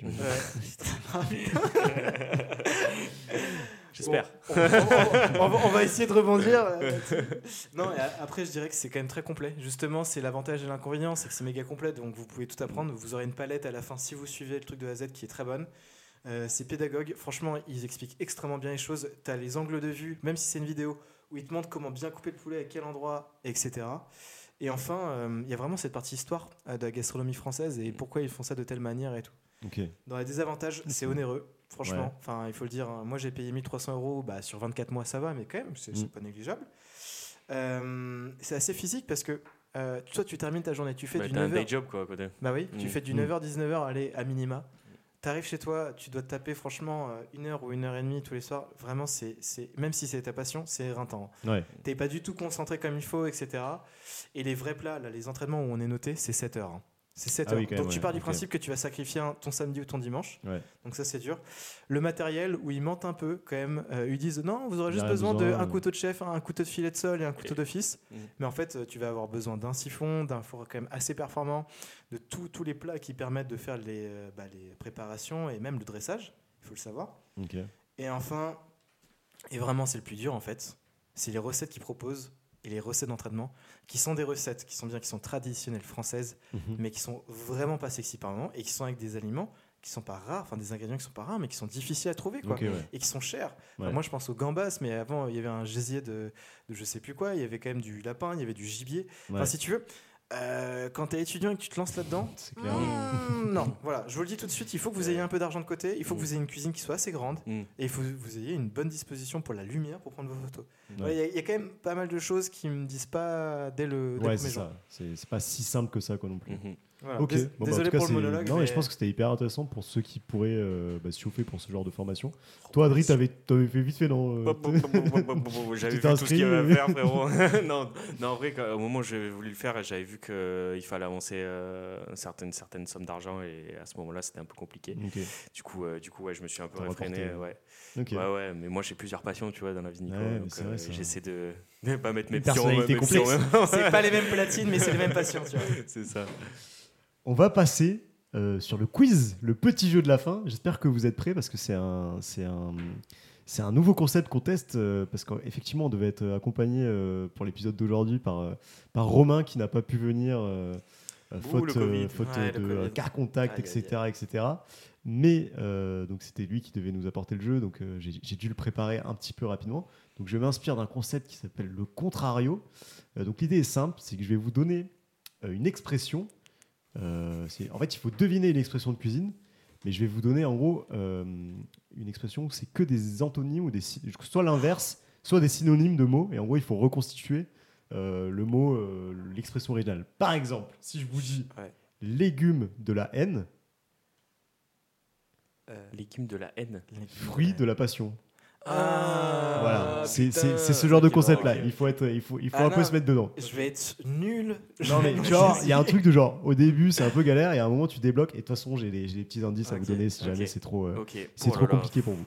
Ouais. *laughs* *laughs* J'espère. On, on- on va, on va essayer de rebondir. *laughs* non, et a- après, je dirais que c'est quand même très complet. Justement, c'est l'avantage et l'inconvénient, c'est que c'est méga complet, donc vous pouvez tout apprendre. Vous aurez une palette à la fin si vous suivez le truc de A à Z qui est très bonne. Euh, c'est pédagogue. Franchement, ils expliquent extrêmement bien les choses. Tu as les angles de vue, même si c'est une vidéo, où ils te montrent comment bien couper le poulet, à quel endroit, etc. Et enfin, euh, il y a vraiment cette partie histoire euh, de la gastronomie française et pourquoi ils font ça de telle manière et tout. Dans les désavantages, c'est *laughs* onéreux, franchement. Ouais. Enfin, il faut le dire. hein. Moi, j'ai payé 1300 euros. Bah, sur 24 mois, ça va, mais quand même, c'est Mm. pas négligeable. Euh, c'est assez physique parce que euh, toi, tu termines ta journée, tu fais Bah, du t'as un 9h. day job, quoi, à côté. Bah oui, tu Mm. fais du Mm. 9h, 19h, allez, à minima. T'arrives chez toi, tu dois te taper franchement euh, une heure ou une heure et demie tous les soirs. Vraiment, c'est, c'est, même si c'est ta passion, c'est éreintant. Ouais. T'es pas du tout concentré comme il faut, etc. Et les vrais plats, là, les entraînements où on est noté, c'est 7 heures. hein. C'est 7 Ah heures. oui, quand Donc même, tu ouais, pars du principe que tu vas sacrifier ton samedi ou ton dimanche. Ouais. Donc ça, c'est dur. Le matériel, où ils mentent un peu quand même. Euh, ils disent non, vous aurez juste besoin besoin, d'un euh. couteau de chef, un couteau de filet de sol et un couteau Et- d'office. Mm. Mais en fait, euh, tu vas avoir besoin d'un siphon, d'un four quand même assez performant, de tous tous les plats qui permettent de faire les, euh, bah, les préparations et même le dressage. Il faut le savoir. Et enfin, et vraiment c'est le plus dur en fait, c'est les recettes qu'ils proposent et les recettes d'entraînement, qui sont des recettes qui sont bien, qui sont traditionnelles françaises, Mhm. mais qui sont vraiment pas sexy par moment et qui sont avec des aliments qui sont pas rares, enfin des ingrédients qui sont pas rares, mais qui sont difficiles à trouver quoi. Ouais. Et qui sont chers. Enfin, moi, je pense aux gambas, mais avant, il y avait un gésier de, de je sais plus quoi. Il y avait quand même du lapin, il y avait du gibier. Enfin, si tu veux, euh, quand tu es étudiant et que tu te lances là-dedans, hmm, non, voilà, je vous le dis tout de suite, il faut que vous ayez un peu d'argent de côté, il faut que Mm. vous ayez une cuisine qui soit assez grande, Mm. et il faut que vous ayez une bonne disposition pour la lumière pour prendre vos photos. Ouais, Il y, a- il y a quand même pas mal de choses qui me disent pas dès le, dès Ouais, c'est ça. C'est c'est pas si simple que ça, quoi, non plus. Voilà. Ok. Bon, bah, en Désolé tout cas, pour le monologue. Non, mais mais- je pense que c'était hyper intéressant pour ceux qui pourraient euh, bah, se chauffer pour ce genre de formation. Toi, Adri, t'avais t'avais fait vite fait, non euh, J'avais vu tout ce qu'il y avait à faire, frérot. *laughs* non, non, en vrai, quand- au moment où j'ai voulu le faire, j'avais vu qu'il fallait avancer euh, une certaine, certaine somme d'argent et à ce moment-là, c'était un peu compliqué. Ok. Du coup, euh, du coup ouais, je me suis un peu T'as réfréné. Ouais. Ok. ouais, ouais, mais moi j'ai plusieurs passions, tu vois, dans la vie, Nico. Ouais, donc, c'est vrai, euh, j'essaie de *laughs* ne pas mettre mes complexe. C'est pas les mêmes *laughs* platines, mais c'est les mêmes passions. Tu vois. C'est ça. On va passer euh, sur le quiz, le petit jeu de la fin. J'espère que vous êtes prêts parce que c'est un, c'est un, C'est un nouveau concept qu'on teste euh, parce qu'effectivement, on devait être accompagné euh, pour l'épisode d'aujourd'hui par, par Romain qui n'a pas pu venir, faute, Ouais, de car contact, etc., etc. Mais donc c'était lui qui devait nous apporter le jeu, donc j'ai dû le préparer un petit peu rapidement. Donc je m'inspire d'un concept qui s'appelle le contrario. Donc l'idée est simple, c'est que je vais vous donner une expression. Euh, en fait, il faut deviner une expression de cuisine, mais je vais vous donner en gros euh, une expression où c'est que des antonymes ou des soit l'inverse, soit des synonymes de mots. Et en gros, il faut reconstituer euh, le mot, euh, l'expression originale. Par exemple, si je vous dis Ouais. légumes de la haine, Euh, Légumes de la haine. les- fruits de la passion. Ah, voilà, c'est ce genre de Ok, concept-là. ok. Il faut être, il faut, il faut Ah un peu se mettre dedans. Je vais être nul. Non mais *laughs* tu vois, il y a un truc de genre, au début c'est un peu galère et à un moment tu débloques et de toute façon j'ai des, j'ai des petits indices à vous donner si jamais c'est trop, euh, c'est trop là là. compliqué pour vous.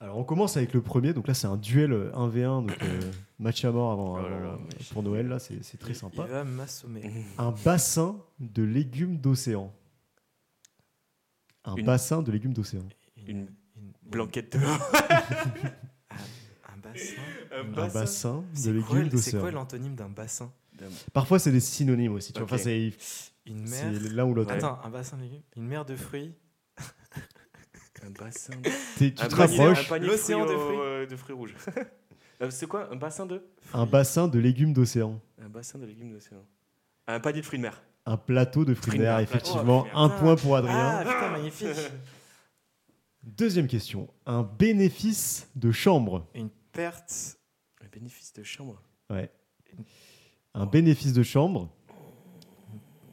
Alors on commence avec le premier, donc là c'est un duel euh, 1v1, donc euh, *coughs* match à mort avant, Oh là là. pour Noël, là c'est très Il sympa. va m'assommer. Un bassin de légumes d'océan. Un Une- bassin de légumes d'océan. Une- Blanquette de. *laughs* Un bassin. Un bassin de C'est quoi, légumes c'est quoi l'antonyme d'un bassin Parfois c'est des synonymes aussi, tu vois, Ok. enfin, c'est Une c'est mer. l'un ou l'autre. Attends, un bassin de légumes Une mer de fruits Un bassin. *laughs* T'es- Tu un te panier- rapproches, de L'océan fruits, de au- fruits. euh, de fruits rouges. *laughs* Euh, C'est quoi Un bassin de un bassin de légumes d'océan. Un bassin de légumes d'océan. Un panier de fruits de mer. Un plateau de fruits de de mer, effectivement. Oh, un point pour Ah Adrien. putain, magnifique Deuxième question. Un bénéfice de chambre. Une perte. Un bénéfice de chambre. Ouais. Un bénéfice de chambre.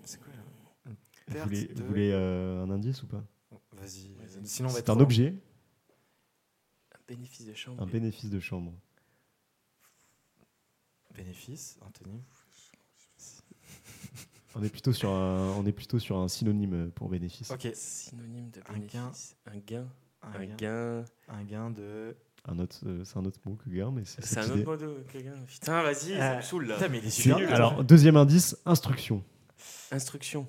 C'est quoi là? Une Vous perte voulez, de- vous voulez, euh, un indice ou pas? Vas-y. Vas-y. Sinon, C'est un trop- objet. Un bénéfice de chambre. Un bénéfice de chambre. Bénéfice, Anthony. On est plutôt sur un, on est plutôt sur un synonyme pour bénéfice. Ok. Synonyme de Un bénéfice. Un gain. Un, Un gain, gain. un gain de. Un autre, euh, c'est un autre mot que gain, mais c'est C'est un autre mot de que gain. Putain, vas-y, ça Euh, me saoule là. Putain, mais il est super nul. alors deuxième indice, instruction. Instruction.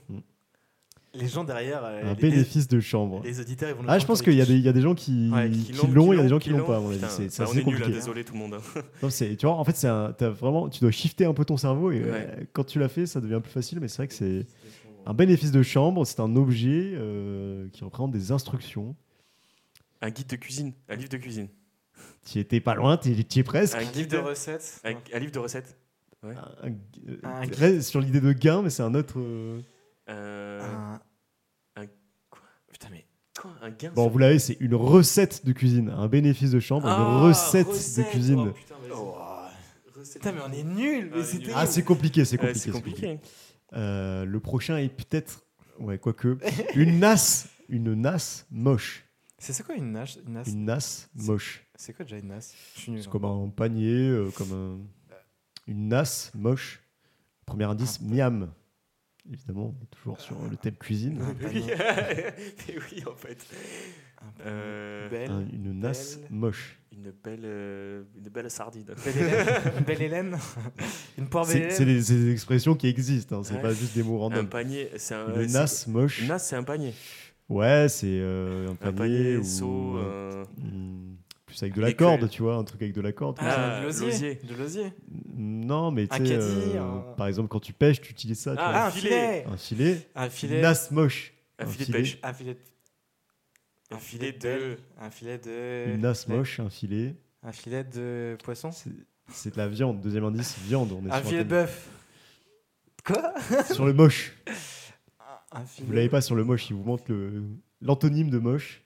Les gens derrière. euh, Un les- bénéfice de chambre. Les, auditeurs, ils vont nous Ah, je pense qu'il y, a des des- il y a des gens qui, Ouais, qui qui l'ont, il y a des gens qui l'ont pas, à mon avis. Putain, C'est c'est bah, on nul, compliqué. désolé tout le monde. hein. *laughs* Non, c'est- tu vois, en fait, c'est vraiment, tu dois shifter un peu ton cerveau et euh, Ouais. quand tu l'as fait, ça devient plus facile. Mais c'est vrai que c'est un bénéfice de chambre, c'est un objet euh, qui représente des instructions. Un guide de cuisine. Un livre de cuisine. Tu étais pas loin, tu y es presque. Un livre de recettes. Un, un livre de recettes. Un- un- euh, Un guide. reste sur l'idée de gain, mais c'est un autre. Euh, Un... un- quoi? Putain, mais. Quoi? Un gain Bon, sur- vous l'avez, c'est une recette de cuisine, un bénéfice de chambre, Ah, une recette, recette. de cuisine. Oh, putain, vas-y. Recette. Putain, mais on est nuls. Ah, Mais c'était. ah, c'est compliqué, c'est compliqué. c'est. Euh, le prochain est peut-être, ouais, quoique, une nasse, une nasse moche, C'est c'est quoi une nasse Une nasse? Une nasse moche. C'est quoi déjà une nasse? Je suis nul. C'est hein. comme un panier, euh, comme un- une nasse moche. Premier indice, miam. Évidemment, on est toujours sur le thème cuisine. Un *laughs* Oui. *laughs* panier. En fait. Un panier. Euh, Belle. Un- une nasse belle. moche. Une belle, euh, une belle sardine. Belle Hélène. Une belle Hélène. *laughs* Une poire belle C'est Hélène. c'est des, expressions qui existent, hein, c'est Ouais. pas juste des mots Un random. panier, c'est un. Une nasse moche. Une nasse, c'est un panier. Ouais, c'est euh, un Un panier. panier, ou, seau. Un- plus avec de la corde, tu vois, un truc avec de la corde. Ah, de l'osier. l'osier. De l'osier. Non, mais Un tu sais, euh, un- par exemple, quand tu pêches, tu utilises ça. tu Ah, vois. Un filet. filet. Un filet. Un Une filet. nasse moche. Un Un filet de pêche. Un filet de. Un filet de. Un filet de. Une nasse moche, un filet. Un filet de poisson. C'est de la viande. Deuxième indice, viande. On est Un sur, filet de bœuf. Quoi? Sur le moche. Un filet. Vous l'avez pas sur le moche, il vous montre le- l'antonyme de moche.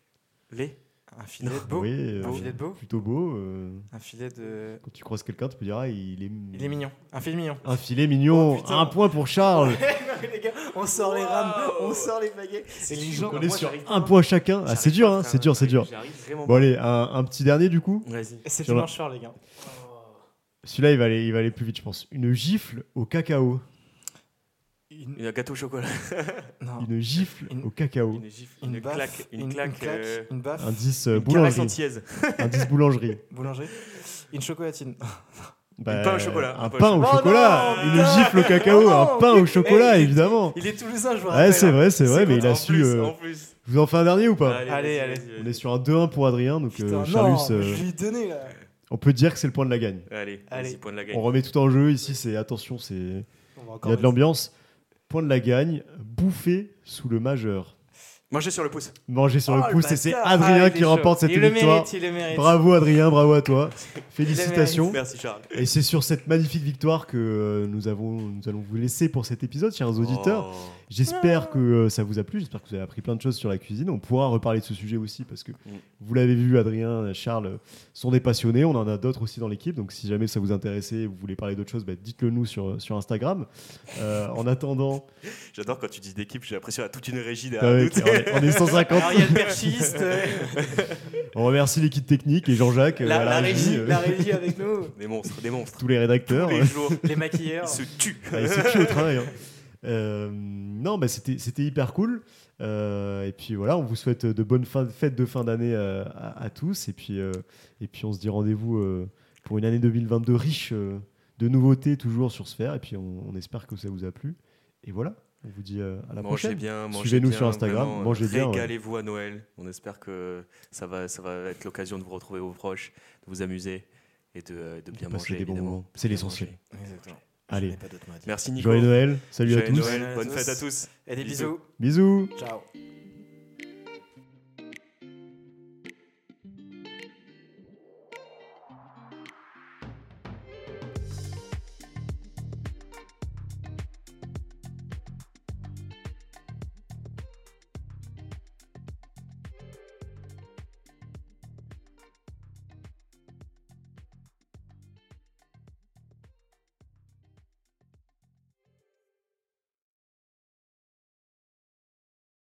Lait. Un filet de *laughs* beau. Oui, euh, Un filet de beau. plutôt beau. euh, Un filet de. quand tu croises quelqu'un, tu peux dire ah, il est, Il est mignon. Un filet mignon. Un filet mignon. Oh, un point pour Charles. *laughs* non, mais les gars, on sort les rames, on sort les baguettes. Et les gens. on est sur j'arrive un point chacun. Ah, c'est dur, hein, c'est dur, c'est dur. J'arrive vraiment Bon allez, un, un petit dernier du coup. Vas-y. C'est dimanche soir, les gars. Celui-là, il va aller, il va aller plus vite, je pense. Une gifle au cacao. Une. Un gâteau au chocolat. Non. Une gifle Une- au cacao. Une gifle. Une, Une baffe, claque. Une claque. euh, une baffe, Indice euh, Une boulangerie. Indice boulangerie. *laughs* boulangerie, une chocolatine. *laughs* Bah, pain au chocolat, Un un pain pain au chocolat. Oh non, Une gifle au cacao, non, un pain au chocolat, il- évidemment. Il est toulousain, je vous Ouais, rappelle. c'est vrai, c'est vrai, mais il a En su. plus, euh, en plus. Je vous en fais un dernier ou pas? Allez, allez. On est sur un 2-1 pour Adrien, donc Putain, euh, Charlus, euh, je lui ai donné là. on peut dire que c'est le point de la gagne. Allez, Allez. point de la On gagne. remet tout en jeu ici, c'est attention, c'est il On y a de l'ambiance. Point de la gagne, bouffé sous le majeur. Manger sur le pouce. Manger sur Oh, le pouce et c'est. Adrien Ah, qui remporte cette il le victoire. Mérite, il le mérite. Bravo Adrien, bravo à toi. *laughs* Félicitations. Merci Charles. Et c'est sur cette magnifique victoire que euh, nous, avons, nous allons vous laisser pour cet épisode, chers auditeurs. Oh. J'espère que euh, ça vous a plu, j'espère que vous avez appris plein de choses sur la cuisine. On pourra reparler de ce sujet aussi parce que vous l'avez vu, Adrien, Charles sont des passionnés. On en a d'autres aussi dans l'équipe. Donc si jamais ça vous intéresse et vous voulez parler d'autre chose, bah, dites-le nous sur, sur Instagram. Euh, en attendant, *laughs* J'adore quand tu dis d'équipe, j'ai l'impression à toute une régie ah derrière tu on, est, on est 150. Alors il y a le perchiste, euh, On remercie l'équipe technique et Jean-Jacques euh, la, la régie, euh, la régie avec nous, *laughs* Des monstres, des monstres. tous les rédacteurs. Tous les jours, *laughs* les maquilleurs. ils se tuent. Ah, il se tue au travail. hein. *laughs* Euh, non, bah, c'était hyper cool. Euh, et puis voilà, on vous souhaite de bonnes fin- fêtes de fin d'année euh, à, à tous. Et puis, euh, et puis on se dit rendez-vous euh, pour une année 2022 riche euh, de nouveautés, toujours sur Sphère. Et puis on, on espère que ça vous a plu. Et voilà, on vous dit euh, à la Mangez prochaine. bien, mangez Suivez-nous bien, sur Instagram, vraiment, mangez bien, ouais. Régalez-vous à Noël. On espère que ça va, ça va être l'occasion de vous retrouver vos proches, de vous amuser et de, de bien Passer manger. des bons moments. C'est l'essentiel. Allez. Pas. Merci Nico. Joyeux Noël, salut à tous. Noël, bonne fête à tous. tous. Et des Bisous. bisous. Bisous. Ciao.